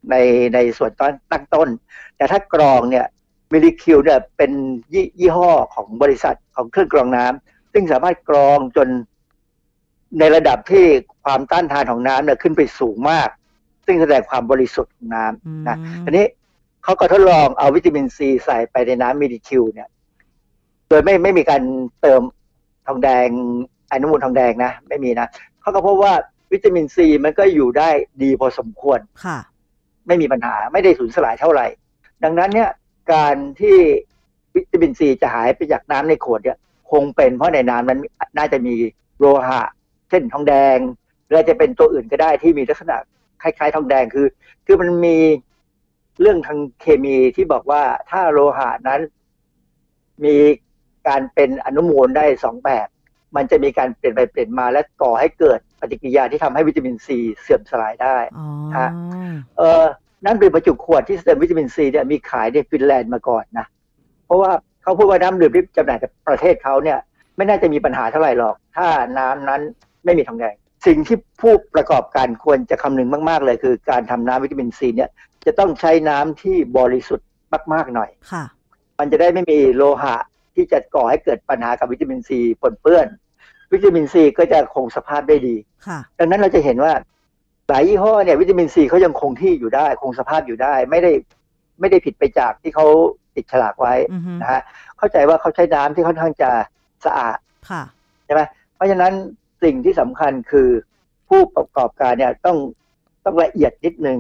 ในในส่วนตอนตั้งต้น แต่ถ้ากรองเนี่ย มิลลิคิวเนี่ยเป็นยี่ยี่ห้อของบริษัทของเครื่องกรองน้ำซึ่งสามารถกรองจนในระดับที่ความต้านทานของน้ำเนี่ยขึ้นไปสูงมาก ซึ่งแสดงความบริสุทธิ์ของน้ำนะอืมทีนี้เขาก็ทดลองเอาวิตามินซีใส่ไปในน้ำมิลลิคิวเนี่ย โดยไม่ไม่มีการเติมทองแดงอนุมูลทองแดงนะ ไม่มีนะเขาก็พบว่าวิตามินซีมันก็อยู่ได้ดีพอสมควรค่ะ ไม่มีปัญหาไม่ได้สูญสลายเท่าไหร่ ดังนั้นเนี่ย การที่วิตามินซีจะหายไปจากน้ำในขวดเนี่ยคงเป็นเพราะในน้ำนั้นน่าจะมีโลหะเช่นทองแดงหรืออาจจะเป็นตัวอื่นก็ได้ที่มีลักษณะคล้ายๆ ทองแดงคือ คือมันมีเรื่องทางเคมีที่บอกว่าถ้าโลหะนั้น มีการเป็นอนุมูลได้สองแบบ มันจะมีการเปลี่ยนไปเปลี่ยนมาและก่อให้เกิดปฏิกิริยาที่ทำให้วิตามินซีเสื่อมสลายได้อ๋อฮะเออ น้ำดื่มบรรจุขวดที่เติมวิตามินซีเนี่ยมีขายในฟินแลนด์มาก่อนนะ เพราะว่าเขาพูดว่าน้ำดื่มที่จำหน่ายจากประเทศเขาเนี่ยไม่น่าจะมีปัญหาเท่าไหร่หรอก ถ้าน้ำนั้นไม่มีทองแดง สิ่งที่ผู้ประกอบการควรจะคำนึงมาก ๆ เลย คือการทำน้ำวิตามินซีเนี่ยจะต้องใช้น้ำที่บริสุทธิ์มาก ๆ หน่อยค่ะ มันจะได้ไม่มีโลหะที่จะก่อให้เกิดปัญหากับวิตามินซีปนเปื้อน วิตามินซีก็จะคงสภาพได้ดีค่ะดังนั้นเราจะเห็นว่า หลายยี่ห้อเนี่ยวิตามินซีเขายังคงที่อยู่ได้ คงสภาพอยู่ได้ ไม่ได้ไม่ได้ผิดไปจากที่เขาติดฉลากไว้อือฮึนะฮะเข้าใจว่าเขาใช้น้ำที่ค่อนข้างจะสะอาดค่ะใช่ไหมเพราะฉะนั้นสิ่งที่สำคัญคือผู้ประกอบการเนี่ยต้องต้องละเอียดนิดนึง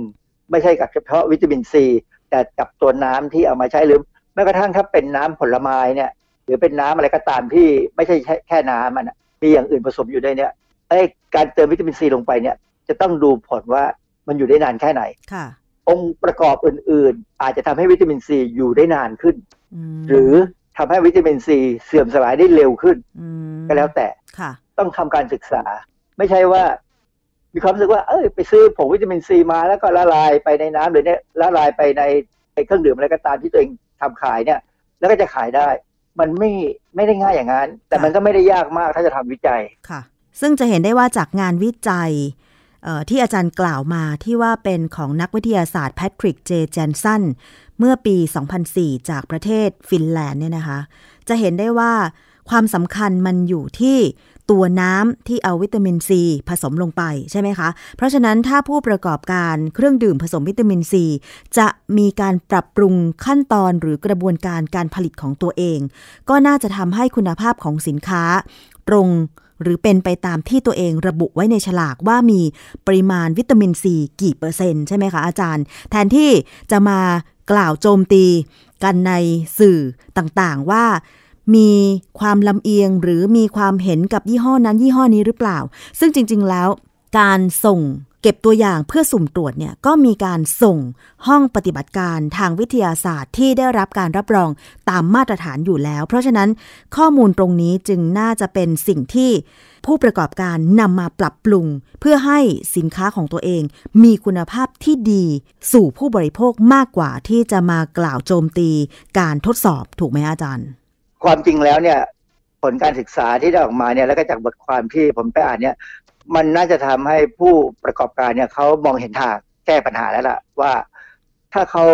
ไม่ใช่กับเฉพาะวิตามินซีแต่กับตัวน้ำที่เอามาใช้หรือแม้กระทั่งถ้าเป็นน้ำผลไม้เนี่ย หรือเป็นน้ำอะไรก็ตามที่ไม่ใช่แค่แค่น้ำมันอะมีอย่างอื่นผสมอยู่ในเนี่ยไอ้การเติมวิตามินซีลงไปเนี่ย จะต้องดูผลว่ามันอยู่ได้นานแค่ไหนค่ะองค์ประกอบอื่น ๆ อาจจะทำให้วิตามินซีอยู่ได้นานขึ้นมหรือทำให้วิตามินซีเสื่อมสลายได้เร็วขึ้นมก็แล้วแต่ค่ะต้องทำการศึกษา ไม่ใช่ว่า มีความรู้สึกว่า เอ้ยไปซื้อผงวิตามินซีมาแล้วก็ละลายไปในน้ำหรือเนี่ยละลายไปในในเครื่องดื่มอะไรก็ตามที่ตัวเองทำขายเนี่ย แล้วก็จะขายได้ มันไม่ไม่ได้ง่ายอย่างนั้น แต่มันก็ไม่ได้ยากมากถ้าจะทำวิจัยค่ะ ซึ่งจะเห็นได้ว่าจากงานวิจัยเอ่อ ที่อาจารย์กล่าวมาที่ว่าเป็นของนักวิทยาศาสตร์แพทริกเจเจนสันเมื่อปี 2004 จากประเทศฟินแลนด์เนี่ยนะคะ จะเห็นได้ว่าความสำคัญมันอยู่ที่ตัวน้ำที่เอาวิตามินซีผสมลงไปใช่ไหมคะ เพราะฉะนั้นถ้าผู้ประกอบการเครื่องดื่มผสมวิตามินซีจะมีการปรับปรุงขั้นตอนหรือกระบวนการการผลิตของตัวเอง ก็น่าจะทำให้คุณภาพของสินค้า ตรง หรือเป็นไปตามที่ตัวเองระบุไว้ในฉลากว่ามีปริมาณวิตามินซีกี่เปอร์เซ็นต์ใช่ไหมคะอาจารย์ แทนที่จะมากล่าวโจมตีกันในสื่อต่างๆว่ามีความลำเอียงหรือมีความเห็นกับยี่ห้อนั้นยี่ห้อนี้หรือเปล่า ซึ่งจริง ๆ แล้ว การส่ง ก็บตัวอย่างเพื่อสุ่มตรวจเนี่ยก็มีการส่งห้องปฏิบัติการทางวิทยาศาสตร์ที่ได้รับการรับรองตามมาตรฐานอยู่แล้ว เพราะฉะนั้นข้อมูลตรงนี้จึงน่าจะเป็นสิ่งที่ผู้ประกอบการนำมาปรับปรุง เพื่อให้สินค้าของตัวเอง มีคุณภาพที่ดี สู่ผู้บริโภคมากกว่าที่จะมากล่าวโจมตีการทดสอบถูกไหมอาจารย์ ความจริงแล้วเนี่ยผลการศึกษาที่ได้ออกมาเนี่ยแล้วก็จากบทความที่ผมไปอ่านเนี่ย มันน่าจะทำให้ผู้ประกอบการเนี่ยเขามองเห็นทางแก้ปัญหาแล้วล่ะ ว่าถ้าเขา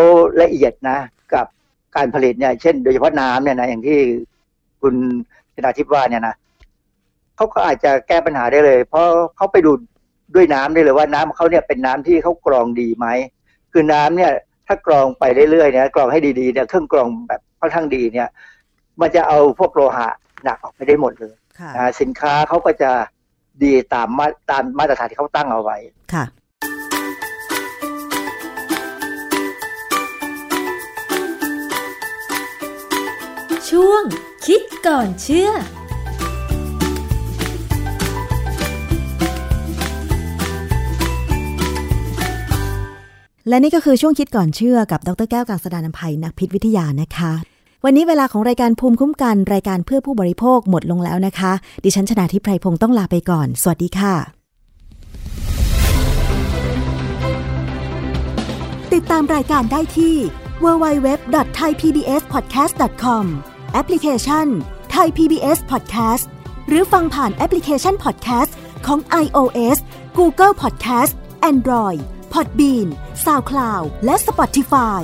ละเอียดนะ กับการผลิตเนี่ยเช่น โดยเฉพาะน้ำเนี่ยนะอย่างที่คุณชนาทิพย์ว่าเนี่ยนะเขาก็อาจจะแก้ปัญหาได้เลย เพราะเขาไปดูด้วยน้ำได้เลยว่าน้ำเขาเนี่ยเป็นน้ำที่เขากรองดีไหมคือน้ำเนี่ย ถ้ากรองไปเรื่อยๆเนี่ยกรองให้ดีๆเนี่ยเครื่องกรองแบบค่อนข้างดีเนี่ย มันจะเอาพวกโลหะหนักออกไปได้หมดเลยค่ะนะสินค้าเขาก็จะ ดีตามมาตามมาตรฐานที่เขาตั้งเอาไว้ค่ะช่วงคิดก่อนเชื่อและนี่ก็คือช่วงคิดก่อนเชื่อกับดรแก้วกังสดานนภัยนักพิษวิทยานะคะ วันนี้เวลาของรายการภูมิคุ้มกันรายการเพื่อผู้บริโภคหมดลงแล้วนะคะ ดิฉันชนาทิพไพรพงศ์ต้องลาไปก่อน สวัสดีค่ะ ติดตามรายการได้ที่ www.thaipbspodcast.com แอปพลิเคชัน Thai PBS Podcast หรือฟังผ่านแอปพลิเคชัน Podcast ของ iOS Google Podcast Android Podbean SoundCloud และ Spotify